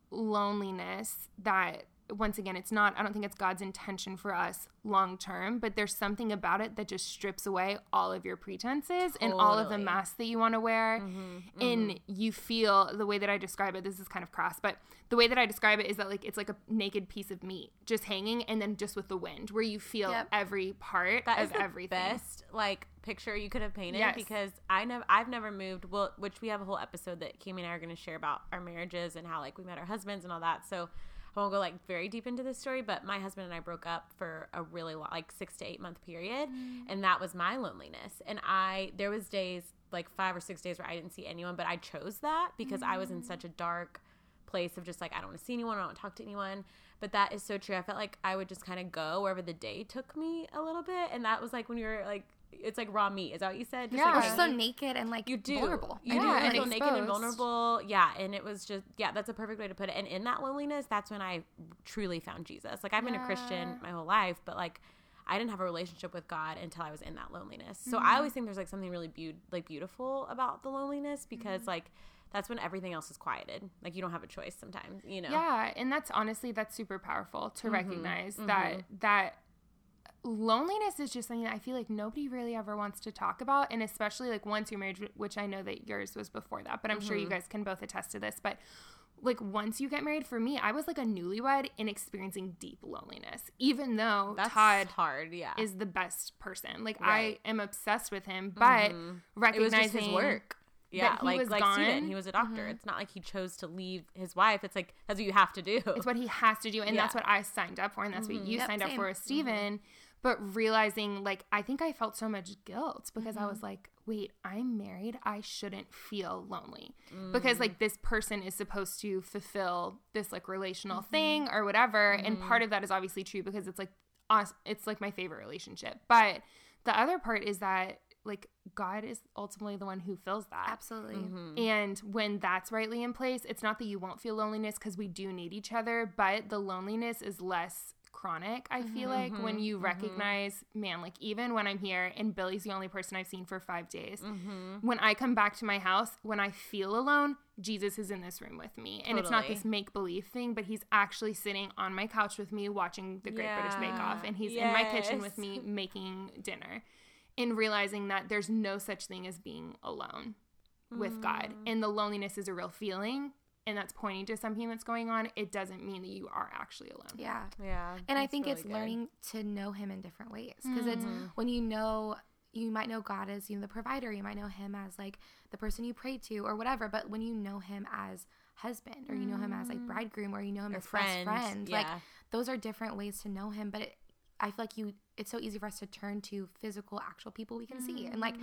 loneliness that once again, it's not, I don't think it's God's intention for us long term, but there's something about it that just strips away all of your pretenses totally. and all of the masks that you want to wear. Mm-hmm, mm-hmm. And you feel the way that I describe it, this is kind of cross, but the way that I describe it is that like it's like a naked piece of meat just hanging and then just with the wind where you feel yep. every part that of everything. Best like picture you could have painted yes. because I never I've never moved well which we have a whole episode that Cami and I are going to share about our marriages and how like we met our husbands and all that. So I won't go like very deep into this story, but my husband and I broke up for a really long, like six to eight month period, mm. and that was my loneliness. And I there was days like five or six days where I didn't see anyone, but I chose that because mm. I was in such a dark place of just like I don't want to see anyone, I don't want to talk to anyone. But that is so true. I felt like I would just kind of go wherever the day took me a little bit, and that was like when you were like it's like raw meat. Is that what you said? Just yeah, like, so naked and like you do vulnerable. You yeah, do feel naked and vulnerable. Yeah, and it was just yeah, that's a perfect way to put it. And in that loneliness, that's when I truly found Jesus. Like I've been yeah. a Christian my whole life, but like I didn't have a relationship with God until I was in that loneliness. So mm-hmm. I always think there's like something really be- like beautiful about the loneliness because mm-hmm. like that's when everything else is quieted. Like you don't have a choice sometimes, you know. Yeah, and that's honestly that's super powerful to mm-hmm. recognize that mm-hmm. that loneliness is just something I feel like nobody really ever wants to talk about. And especially like once you're married, which I know that yours was before that, but I'm mm-hmm. sure you mm-hmm. guys can both attest to this. But like once you get married, for me, I was like a newlywed in experiencing deep loneliness, even though That's Todd hard, yeah. is the best person. Like right. I am obsessed with him, but mm-hmm. recognizing his work. Yeah, like he like gone. student, he was a doctor. Mm-hmm. It's not like he chose to leave his wife. It's like that's what you have to do. It's what he has to do, and yeah. that's what I signed up for, and that's what mm-hmm. you yep, signed same. up for, Stephen. Mm-hmm but realizing like I think I felt so much guilt because Mm-hmm. I was like, wait, I'm married. I shouldn't feel lonely because like this person is supposed to fulfill this like relational Mm-hmm. thing or whatever. And part of that is obviously true because it's like it's like my favorite relationship. But the other part is that like God is ultimately the one who fills that. Absolutely. Mm-hmm. And when that's rightly in place, it's not that you won't feel loneliness because we do need each other, but the loneliness is less chronic, I feel mm-hmm, like, when mm-hmm, you mm-hmm. recognize, man, like even when I'm here and Billy's the only person I've seen for five days, when I come back to my house, when I feel alone, Jesus is in this room with me. And it's not this make believe thing, but he's actually sitting on my couch with me watching the Great British Bake Off. And he's in my kitchen with me making dinner. And realizing that there's no such thing as being alone with God. Mm. And the loneliness is a real feeling and that's pointing to something that's going on. It doesn't mean that you are actually alone. Yeah. Yeah. And I think really it's good. learning to know him in different ways because it's mm-hmm. when you know you might know God as you know the provider, you might know him as like the person you pray to or whatever, but when you know him as husband or you know him as like mm. bridegroom or you know him Or as best friend, friend, like those are different ways to know him, but it, I feel like you it's so easy for us to turn to physical actual people we can see and like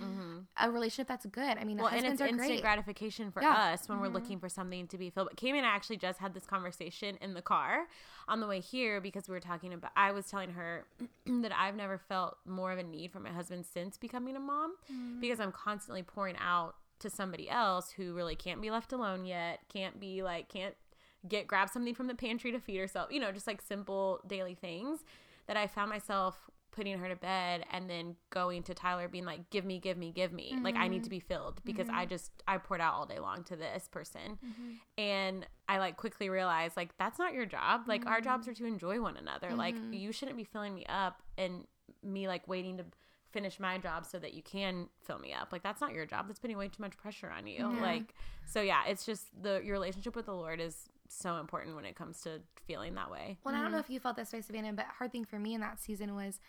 a relationship that's good. I mean, Mm-hmm. Well, and it's are instant great. gratification for Yeah. us when we're looking for something to be filled. But Cami and I actually just had this conversation in the car on the way here because we were talking about. I was telling her that I've never felt more of a need for my husband since becoming a mom because I'm constantly pouring out to somebody else who really can't be left alone yet, can't be like, can't get grab something from the pantry to feed herself, you know, just like simple daily things that I found myself putting her to bed and then going to Tyler being like give me give me give me. Like I need to mm-hmm. be filled because mm-hmm. I just I poured out all day long to this person. Mm-hmm. And I like quickly realized like that's not your job. Like our jobs are to enjoy one another. Like you shouldn't be filling me up and me like waiting to finish my job so that you can fill me up. Like that's not your job. That's putting way too much pressure on you. Like so yeah it's just the your relationship with the Lord is so important when it comes to feeling that way Well, I don't mm-hmm. know if you felt this way, Savannah, but hard thing for me in that season was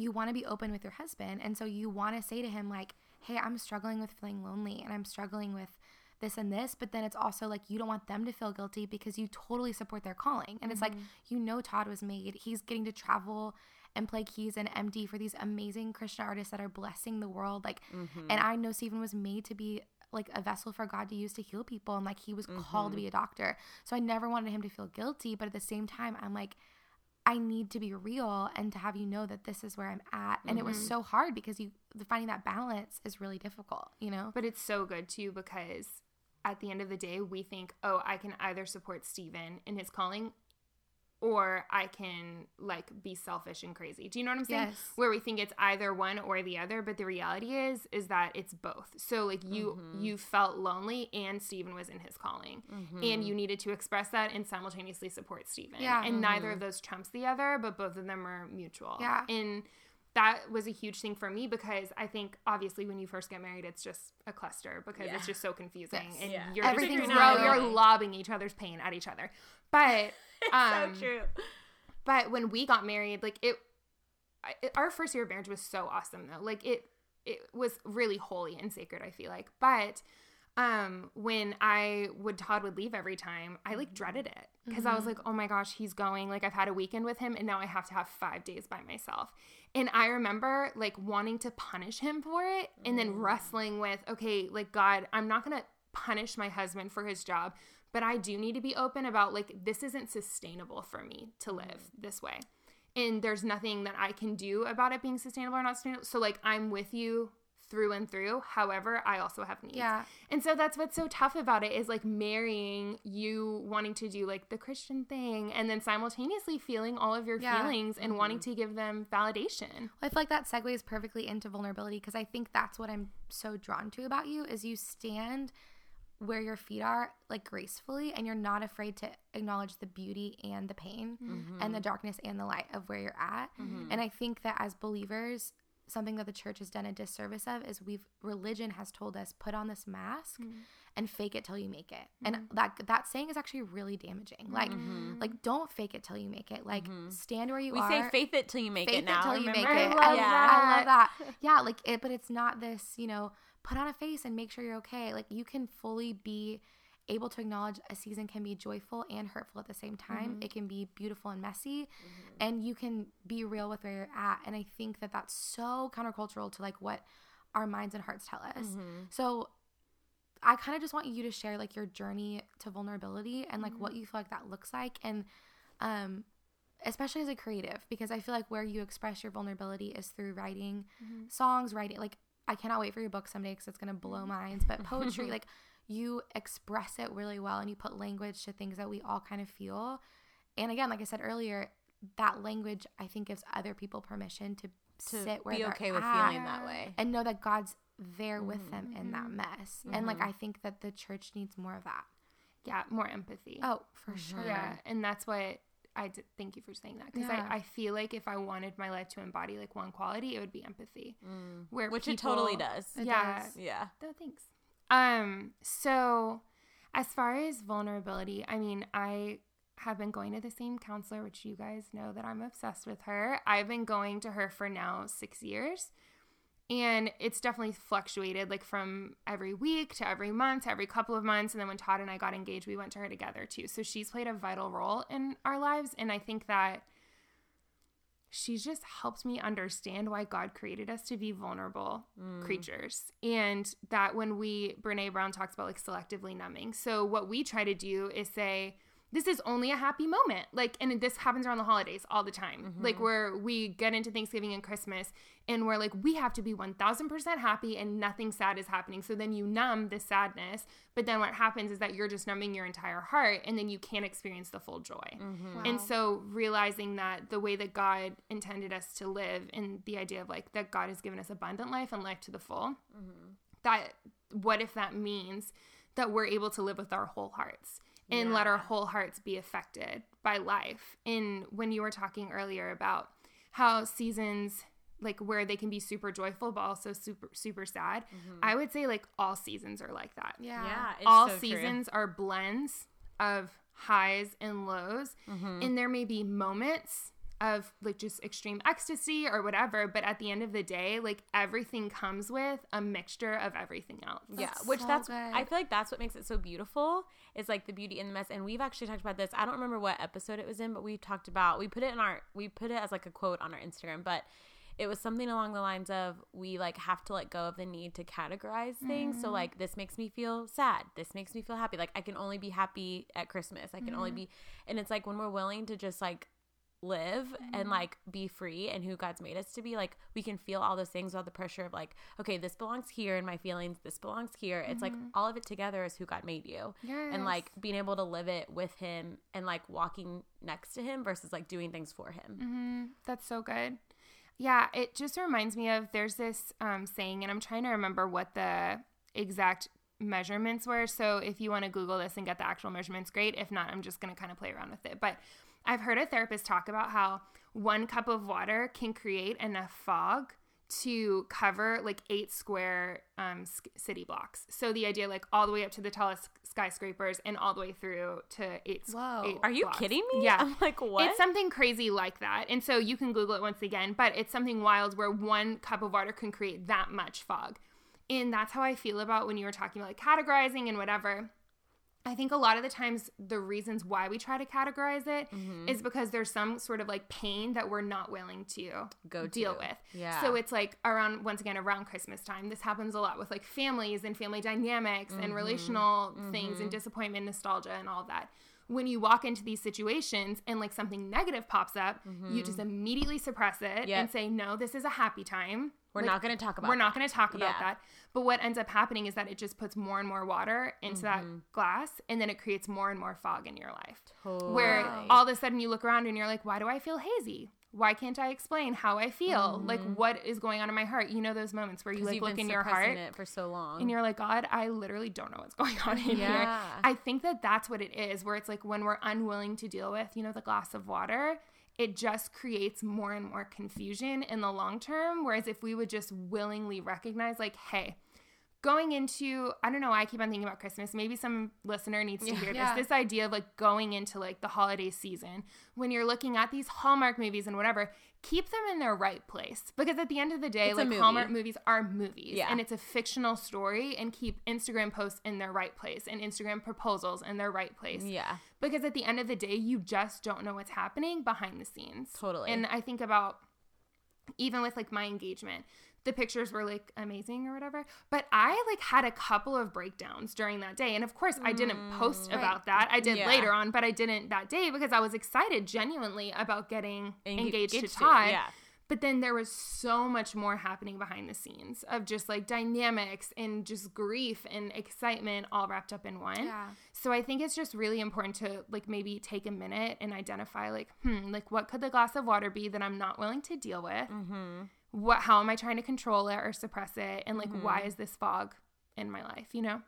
you want to be open with your husband. And so you want to say to him, like, hey, I'm struggling with feeling lonely and I'm struggling with this and this. But then it's also like you don't want them to feel guilty because you totally support their calling. And it's like, mm-hmm. you know, Todd was made, he's getting to travel and play keys and MD for these amazing Christian artists that are blessing the world. Like, mm-hmm. and I know Stephen was made to be like a vessel for God to use to heal people and like he was called to mm-hmm. be a doctor. So I never wanted him to feel guilty, but at the same time I'm like I need to be real and to have you know that this is where I'm at. And it was mm-hmm. so hard because you finding that balance is really difficult, you know? But it's so good too because at the end of the day, we think, oh, I can either support Stephen in his calling or I can like be selfish and crazy. Do you know what I'm saying? Yes. Where we think it's either one or the other, but the reality is is that it's both. So like you mm-hmm. you felt lonely and Stephen was in his calling. And you mm-hmm. needed to express that and simultaneously support Stephen. Yeah. And neither mm-hmm. of those trumps the other, but both of them are mutual. Yeah. And that was a huge thing for me because I think obviously when you first get married, it's just a cluster because Yeah. it's just so confusing Yes. and Yeah. you're Everything's just you're lobbing each other's pain at each other. But um, so true but when we got married, like it, it, our first year of marriage was so awesome though. Like it, it was really holy and sacred. I feel like, but um, when I would Todd would leave every time, I like dreaded it because I was like, oh my gosh, he's going. Like I've had a weekend with him, and now I have to have five days by myself. And I remember like wanting to punish him for it, and then wrestling with, okay, like God, I'm not gonna punish my husband for his job but I do need to be open about like this isn't sustainable for me to mm-hmm. live this way. And there's nothing that I can do about it being sustainable or not sustainable. So like I'm with you through and through. However, I also have needs. Yeah. And so that's what's so tough about it is like marrying you wanting to do like the Christian thing and then simultaneously feeling all of your Yeah. feelings and wanting mm-hmm. to give them validation. Well, I feel like that segues perfectly into vulnerability because I think that's what I'm so drawn to about you is you stand where your feet are like gracefully and you're not afraid to acknowledge the beauty and the pain and the mm-hmm. darkness and the light of where you're at. Mm-hmm. And I think that as believers, something that the church has done a disservice of is we've religion has told us put on this mask mm-hmm. and fake it till you make it. And that that saying is actually really damaging. Like like don't fake it till you make it. Like stand where you we are. We say faith it till you make it. Faith it now till you make remember? it. I love yeah, that. I love that. Yeah, like it, but it's not this, you know, put on a face and make sure you're okay. Like you can fully be able to acknowledge a season can be joyful and hurtful at the same time. Mm-hmm. It can be beautiful and messy, and you can be real with where you're at. And I think that that's so countercultural to like what our minds and hearts tell us. Mm-hmm. So I kind of just want you to share like your journey to vulnerability and like Mm-hmm. what you feel like that looks like and um especially as a creative because I feel like where you express your vulnerability is through writing Mm-hmm. songs, writing like I cannot wait for your book someday cuz it's going to blow mm. minds, but poetry like you express it really well and you put language to things that we all kind of feel. And again, like I said earlier, that language I think gives other people permission to, To sit where be they're okay with at feeling that way. and know that God's there with them in Mm-hmm. that mess. And like mm-hmm. I think that the church needs more of that. Yeah, more empathy. Oh, for mm-hmm. sure. Yeah, and that's what I. Thank you for saying that because Yeah. I, I feel like if I wanted my life to embody like one quality, it would be empathy. Where Mm. Which it totally does. It Yeah. does. Yeah. No, thanks. Um, so as far as vulnerability, I mean, I have been going to the same counselor, which you guys know that I'm obsessed with her. I've been going to her for now six years. And it's definitely fluctuated like from every week to every month to every couple of months. And then when Todd and I got engaged, we went to her together too. So she's played a vital role in our lives. And I think that she's just helped me understand why God created us to be vulnerable mm. creatures. And that when we, Brene Brown talks about like selectively numbing. So what we try to do is say, this is only a happy moment. Like, and this happens around the holidays all the time. Like, mm-hmm. where we get into Thanksgiving and Christmas and we're like, we have to be 1000% happy and nothing sad is happening. So then you numb the sadness. But then what happens is that you're just numbing your entire heart and then you can't experience the full joy. Mm-hmm. And Wow. so realizing that the way that God intended us to live and the idea of like that God has given us abundant life and life to the full, mm-hmm. that what if that means that we're able to live with our whole hearts and let our whole hearts be affected by life? And when you were talking earlier about how seasons like where they can be super joyful but also super super sad, I would say like all seasons are like that Yeah. Yeah. It's all so true. seasons are blends of highs and lows Mm-hmm. and there may be moments of like just extreme ecstasy or whatever but at the end of the day like everything comes with a mixture of everything else Yeah, which so that's good. I feel like that's what makes it so beautiful. Is like the beauty in the mess. And we've actually talked about this. I don't remember what episode it was in, but we talked about we put it in our we put it as like a quote on our Instagram, but it was something along the lines of we like have to let go of the need to categorize things. So mm. like this makes me feel sad. This makes me feel happy. Like I can only be happy at Christmas. I can only mm-hmm. be and it's like when we're willing to just like live and like be free and who God's made us to be, like we can feel all those things without the pressure of like, okay, this belongs here in my feelings, this belongs here. It's like all of it together is who God made you. And like being able to live it with him and like walking next to him versus like doing things for him. Mm-hmm. That's so good. Yeah, it just reminds me of there's this um, saying, and I'm trying to remember what the exact measurements were. So if you want to Google this and get the actual measurements, great. If not, I'm just going to kind of play around with it. But I've heard a therapist talk about how one cup of water can create enough fog to cover like eight square um, city blocks. So the idea, like all the way up to the tallest skyscrapers and all the way through to eight. Whoa. eight Are you blocks. kidding me? Yeah. I'm like, what? It's something crazy like that. And so you can Google it once again, but it's something wild where one cup of water can create that much fog. And that's how I feel about when you were talking about like categorizing and whatever. I think a lot of the times the reasons why we try to categorize it is Mm-hmm. because there's some sort of like pain that we're not willing to Go deal to. with. Yeah. So it's like around once again around Christmas time. This happens a lot with like families and family dynamics Mm-hmm. and relational things and disappointment, nostalgia and all that. When you walk into these situations and like something negative pops up, you just immediately suppress it Mm-hmm. Yep. and say, "No, this is a happy time." We're Like, not going to talk about we're not going to talk about Yeah. that. But what ends up happening is that it just puts more and more water into that Mm-hmm. glass and then it creates more and more fog in your life. Totally. Where all of a sudden you look around and you're like, why do I feel hazy? Why can't I explain how I feel? Like what is going on in my heart? You know those moments where you like look in your heart for so long. and you're like, God, I literally don't know what's going on in here. I think that that's what it is, where it's like when we're unwilling to deal with, you know, the glass of water, it just creates more and more confusion in the long term. Whereas if we would just willingly recognize, like, hey, going into I don't know why I keep on thinking about Christmas. Maybe some listener needs to hear Yeah. this. This idea of like going into like the holiday season when you're looking at these Hallmark movies and whatever, keep them in their right place because at the end of the day, It's like movie. Hallmark movies are movies Yeah. and it's a fictional story and keep Instagram posts in their right place and Instagram proposals in their right place. Yeah. Because at the end of the day, you just don't know what's happening behind the scenes. Totally. And I think about even with like my engagement, the pictures were like amazing or whatever. But I like had a couple of breakdowns during that day. And of course, I didn't post about that. I did Mm, Yeah. later on, but I didn't that day because I was excited genuinely about getting engaged to engaged to- Todd. yeah. But then there was so much more happening behind the scenes of just like dynamics and just grief and excitement all wrapped up in one. Yeah. So I think it's just really important to like maybe take a minute and identify like, hmm, like what could the glass of water be that I'm not willing to deal with? Mm-hmm. What how am I trying to control it or suppress it? And like Mm-hmm. why is this fog in my life, you know?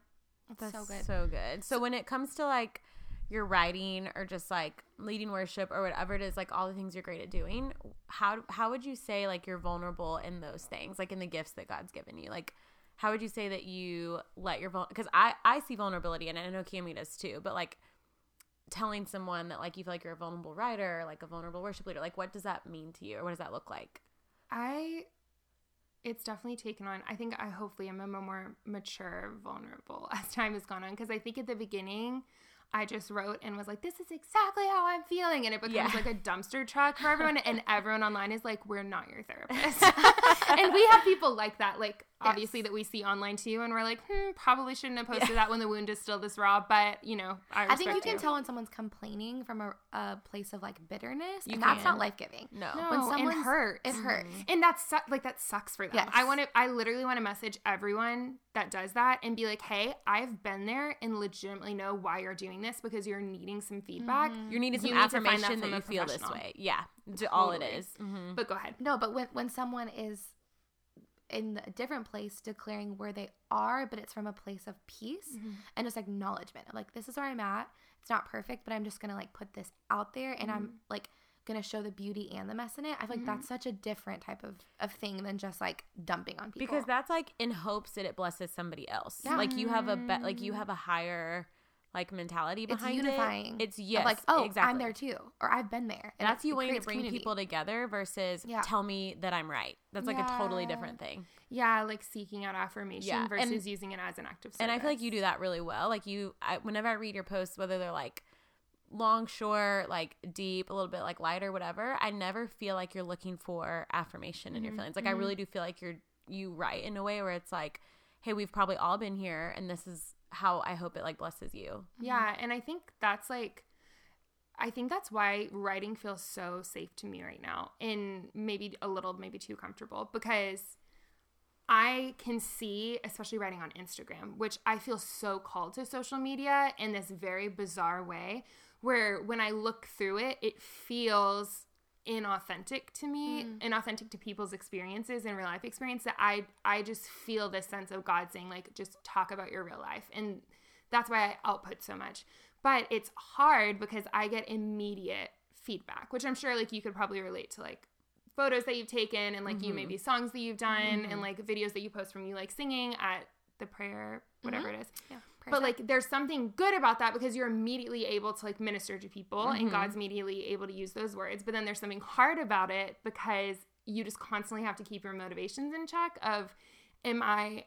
That's so good. So good. So when it comes to like your writing or just like leading worship or whatever it is, like all the things you're great at doing, how how would you say like you're vulnerable in those things, like in the gifts that God's given you? Like how would you say that you let your because I I see vulnerability and I know Cami does too, but like telling someone that like you feel like you're a vulnerable writer, like a vulnerable worship leader, like what does that mean to you or what does that look like? I it's definitely taken on. I think I hopefully am a more mature, vulnerable as time has gone on because I think at the beginning I just wrote and was like, "This is exactly how I'm feeling," and it becomes Yeah. like a dumpster truck for everyone, and everyone online is like, "We're not your therapist," and we have people like that, like obviously that we see online too, and we're like, "Hmm, probably shouldn't have posted that when the wound is still this raw," but you know, I, I think you respect can tell when someone's complaining from a, a place of like bitterness, You and that's not life giving. No. No, When someone hurts. it hurts. And that's su- like that sucks for them. Yes. I want to. I literally want to message everyone that does that and be like, "Hey, I've been there and legitimately know why you're doing this because you're needing some feedback." You're needing some You need to find that affirmation that, you feel this way. Yeah. To all it Totally. is. Mhm. But go ahead. No, but when when someone is in a different place declaring where they are, but it's from a place of peace Mm-hmm. and just acknowledgement of like this is where I'm at. It's not perfect, but I'm just gonna like put this out there and Mm-hmm. I'm like gonna show the beauty and the mess in it. I feel like that's such a different type of, of thing than just like dumping on people. because that's like in hopes that it blesses somebody else. Yeah. Like you have a be- like you have a higher like mentality it's behind unifying. it. It's yes, like oh exactly. I'm there too, or I've been there. And that's you wanting to bring community. people together versus Yeah. tell me that I'm right. That's like a totally different thing. Yeah, like seeking out affirmation Yeah, and- versus using it as an active. And I feel like you do that really well. Like you, I, whenever I read your posts, whether they're like long, short, like deep, a little bit like lighter, whatever, I never feel like you're looking for affirmation in your mm-hmm, feelings. Like I mm-hmm. really do feel like you're you write in a way where it's like, hey, we've probably all been here, and this is how I hope it like blesses you. Yeah, and I think that's like I think that's why writing feels so safe to me right now and maybe a little maybe too comfortable because I can see, especially writing on Instagram, which I feel so called to social media in this very bizarre way, where when I look through it, it feels inauthentic to me, mm. inauthentic to people's experiences and real life experience that I I just feel this sense of God saying like just talk about your real life. And that's why I output so much. But it's hard because I get immediate feedback, which I'm sure like you could probably relate to like photos that you've taken and like you mm-hmm. maybe songs that you've done and mm-hmm. like videos that you post from you like singing at the prayer whatever mm-hmm. it is. Yeah, But like there's something good about that because you're immediately able to like minister to people and mm-hmm. God's immediately able to use those words. But then there's something hard about it because you just constantly have to keep your motivations in check of am I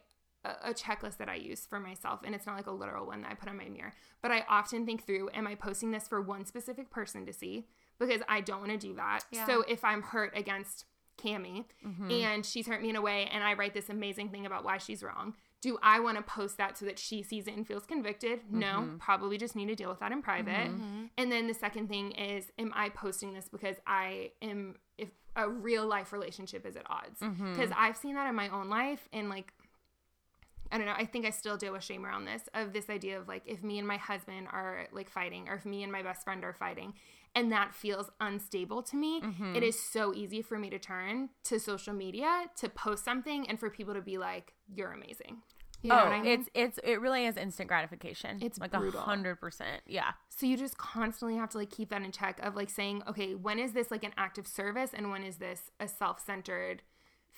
a checklist that I use for myself and it's not like a literal one that I put on my mirror. But I often think through am I posting this for one specific person to see because I don't want to do that. Yeah. So if I'm hurt against Cami mm-hmm. and she's hurt me in a way and I write this amazing thing about why she's wrong. Do I want to post that so that she sees it and feels convicted? No, mm-hmm. probably just need to deal with that in private. Mm-hmm. Mm-hmm. And then the second thing is, am I posting this because I am if a real life relationship is at odds? Because I've seen that in my own life and like I don't know. I think I still deal with shame around this of this idea of like if me and my husband are like fighting or if me and my best friend are fighting and that feels unstable to me, it mm-hmm. is so easy for me to turn to social media to post something and for people to be like, you're amazing. You know oh, what I mean? it's it's it really is instant gratification. It's like a hundred percent. Yeah. So you just constantly have to like keep that in check of like saying, okay, when is this like an act of service and when is this a self-centered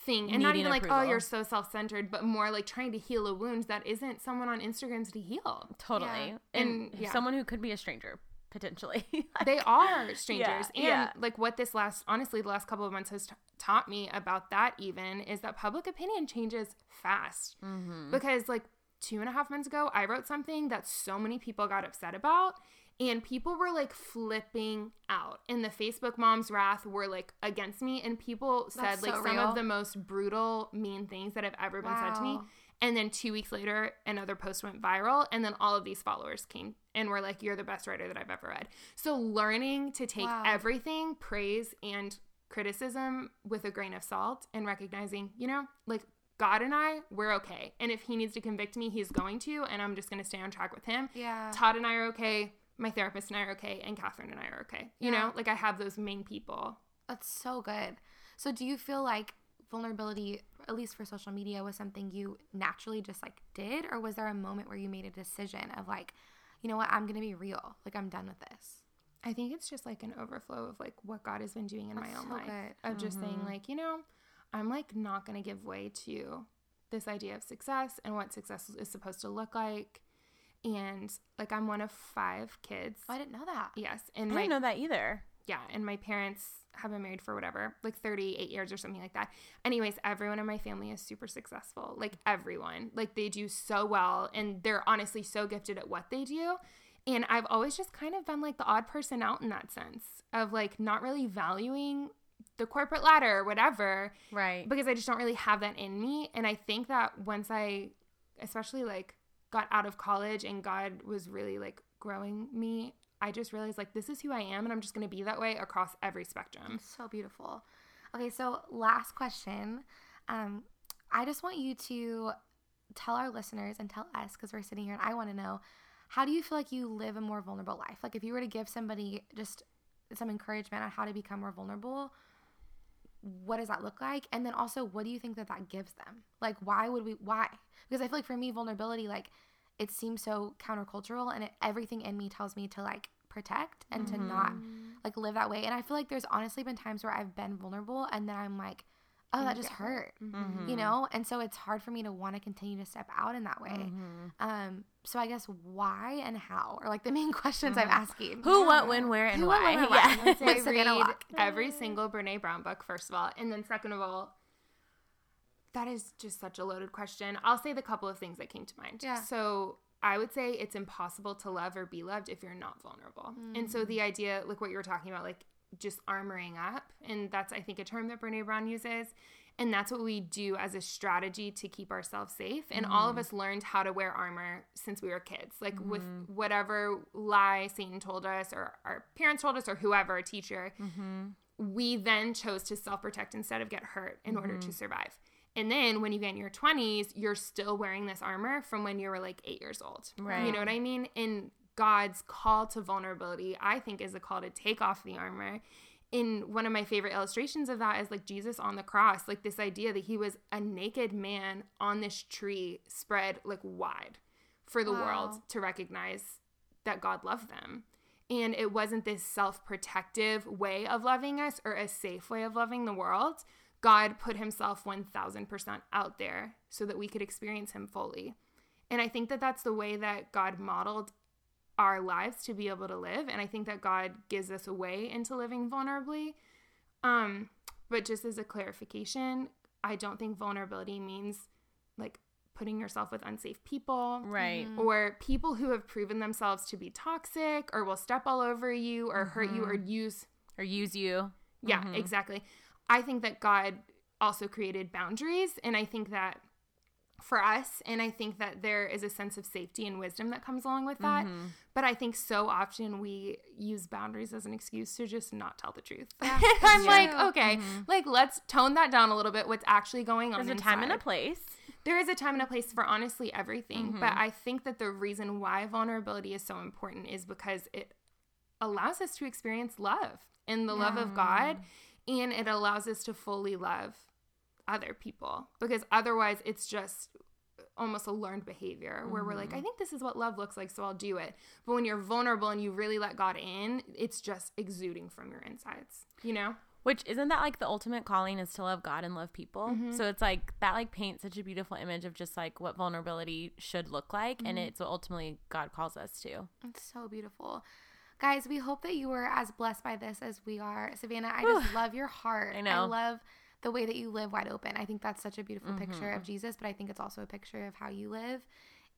thing and not even like oh you're so self-centered but more like trying to heal a wound that isn't someone on instagram's to heal Totally. Yeah. And, And, yeah. someone who could be a stranger, potentially. they are strangers and yeah. like what this last honestly the last couple of months has t- taught me about that even is that public opinion changes fast Mm-hmm. because like two and a half months ago i wrote something that so many people got upset about and people were like flipping out and the facebook moms wrath were like against me and people said That's like so some real. of the most brutal mean things that have ever been said to me and then two weeks later, another post went viral, and then all of these followers came and were like, "You're the best writer that I've ever read." So learning to take Wow. everything, praise and criticism, with a grain of salt, and recognizing, you know, like God and I, we're okay. And if He needs to convict me, He's going to, and I'm just going to stay on track with Him. Yeah. Todd and I are okay. My therapist and I are okay, and Catherine and I are okay. You Yeah. know, like I have those main people. That's so good. So do you feel like vulnerability, at least for social media, was something you naturally just like did? Or was there a moment where you made a decision of like, you know what, I'm gonna be real. Like I'm done with this. I think it's just like an overflow of like what God has been doing in my own so life. good. Of just saying mm-hmm. like, you know, I'm like not going to give way to this idea of success and what success is supposed to look like. And like I'm one of 5 kids. Oh, I didn't know that. Yes, I and my didn't know that either. yeah, and my parents have been married for whatever, like 38 years or something like that. Anyways, everyone in my family is super successful. Like everyone. Like they do so well and they're honestly so gifted at what they do. And I've always just kind of been like the odd person out in that sense of like not really valuing the corporate ladder or whatever Right. because I just don't really have that in me. And I think that once I, especially like got out of college and God was really like growing me, I just realized like this is who I am and I'm just going to be that way across every spectrum. So beautiful. Okay, so last question. Um, I just want you to tell our listeners and tell us, because we're sitting here and I want to know, how do you feel like you live a more vulnerable life? Like if you were to give somebody just some encouragement on how to become more vulnerable, what does that look like? And then also, what do you think that that gives them? Like, why would we, why? Because I feel like for me, vulnerability, like, it seems so countercultural and it, everything in me tells me to like protect and to not mm-hmm. like live that way. And I feel like there's honestly been times where I've been vulnerable and then I'm like, oh, that just hurt, Mm-hmm. you know? And so it's hard for me to want to continue to step out in that way. Mm-hmm. Um, so I guess why and how are like the main questions I'm asking. Who, what, when, where, and Who, what, why. when, where, Yeah. why? I read every single Brene Brown book, first of all. And then, second of all, that is just such a loaded question. I'll say the couple of things that came to mind. Yeah. So, I would say it's impossible to love or be loved if you're not vulnerable. And so, the idea, like what you were talking about, like just armoring up, and that's, I think, a term that Brene Brown uses. And that's what we do as a strategy to keep ourselves safe. And all of mm-hmm. us learned how to wear armor since we were kids. Like with mm-hmm. whatever lie Satan told us, or our parents told us, or whoever, a teacher, mm-hmm. we then chose to self protect instead of get hurt in order to survive. And then when you get in your 20s, you're still wearing this armor from when you were like eight years old. You know what I mean? And God's call to vulnerability, I think, is a call to take off the armor. In one of my favorite illustrations of that is like Jesus on the cross, like this idea that he was a naked man on this tree spread like wide for the Wow. world to recognize that God loved them. And it wasn't this self protective way of loving us or a safe way of loving the world. God put himself 1000% out there so that we could experience him fully. And I think that that's the way that God modeled our lives to be able to live. And I think that God gives us a way into living vulnerably. Um, but just as a clarification, I don't think vulnerability means like putting yourself with unsafe people Right. Mm-hmm. or people who have proven themselves to be toxic or will step all over you or hurt you or mm-hmm. use Or use you. yeah mm-hmm. exactly i think that god also created boundaries and i think that for us and i think that there is a sense of safety and wisdom that comes along with that. Mm-hmm. But i think so often we use boundaries as an excuse to just not tell the truth. I'm like okay mm-hmm. like let's tone that down a little bit what's actually going on There's a time and a place. there is a time and a place for honestly everything but mm-hmm. i think that the reason why vulnerability is so important is because it allows us to experience love and the love of god and it allows us to fully love other people because otherwise it's just almost a learned behavior where we're like i think this is what love looks like so i'll do it but when you're vulnerable and you really let god in it's just exuding from your insides you know Which isn't that like the ultimate calling is to love God and love people? Mm-hmm. So it's like that like paints such a beautiful image of just like what vulnerability should look like, and Mm-hmm. it's what ultimately God calls us to. It's so beautiful. Guys, we hope that you were as blessed by this as we are. Savannah, I just love your heart. I know. I love the way that you live wide open. I think that's such a beautiful picture Mm-hmm. of Jesus, but I think it's also a picture of how you live.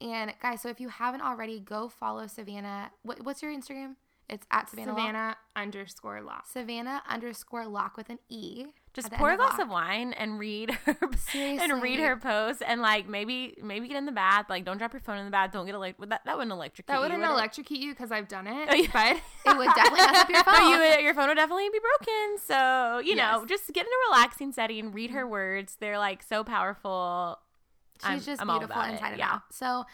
And guys, so if you haven't already, go follow Savannah. What, what's your Instagram? It's at Savannah. Lock. Savannah underscore lock. Savannah underscore lock with an E. Just pour a glass of wine and read her and read her post and like maybe maybe get in the bath. Like don't drop your phone in the bath. Don't get elect. That that wouldn't electrocute. That you, wouldn't would it? electrocute you because I've done it, Oh, yeah. but It would definitely mess up your phone. you, your phone would definitely be broken. So, you know, just get in a relaxing setting, read her words. They're like so powerful. She's I'm- just I'm beautiful about it, inside and yeah. out. So,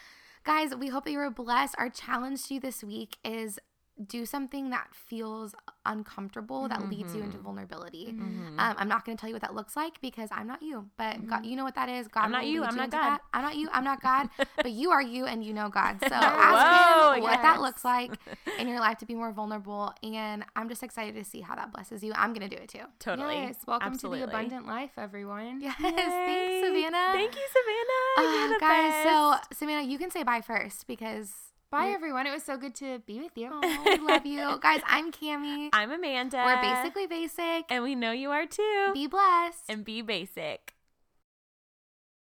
guys, we hope that you were blessed. Our challenge to you this week is do something that feels uncomfortable that leads you Mm-hmm. into vulnerability. Um, I'm not going to tell you what that looks like because I'm not you, but God, you know what that is. God, Mm-hmm. I'm not you, I'm not God. that. I'm not you. I'm not God, but you are you, and you know God. So Whoa, ask Him what that looks like in your life to be more vulnerable. And I'm just excited to see how that blesses you. I'm going to do it too. Totally. yes, welcome Absolutely. to the abundant life, everyone. Yes, Yay. thanks, Savannah. Thank you, Savannah. Uh, guys, best. so Savannah, you can say bye first because Bye, everyone. It was so good to be with you. we love you. guys, I'm Cami. I'm Amanda. We're basically basic. And we know you are too. Be blessed. and be basic.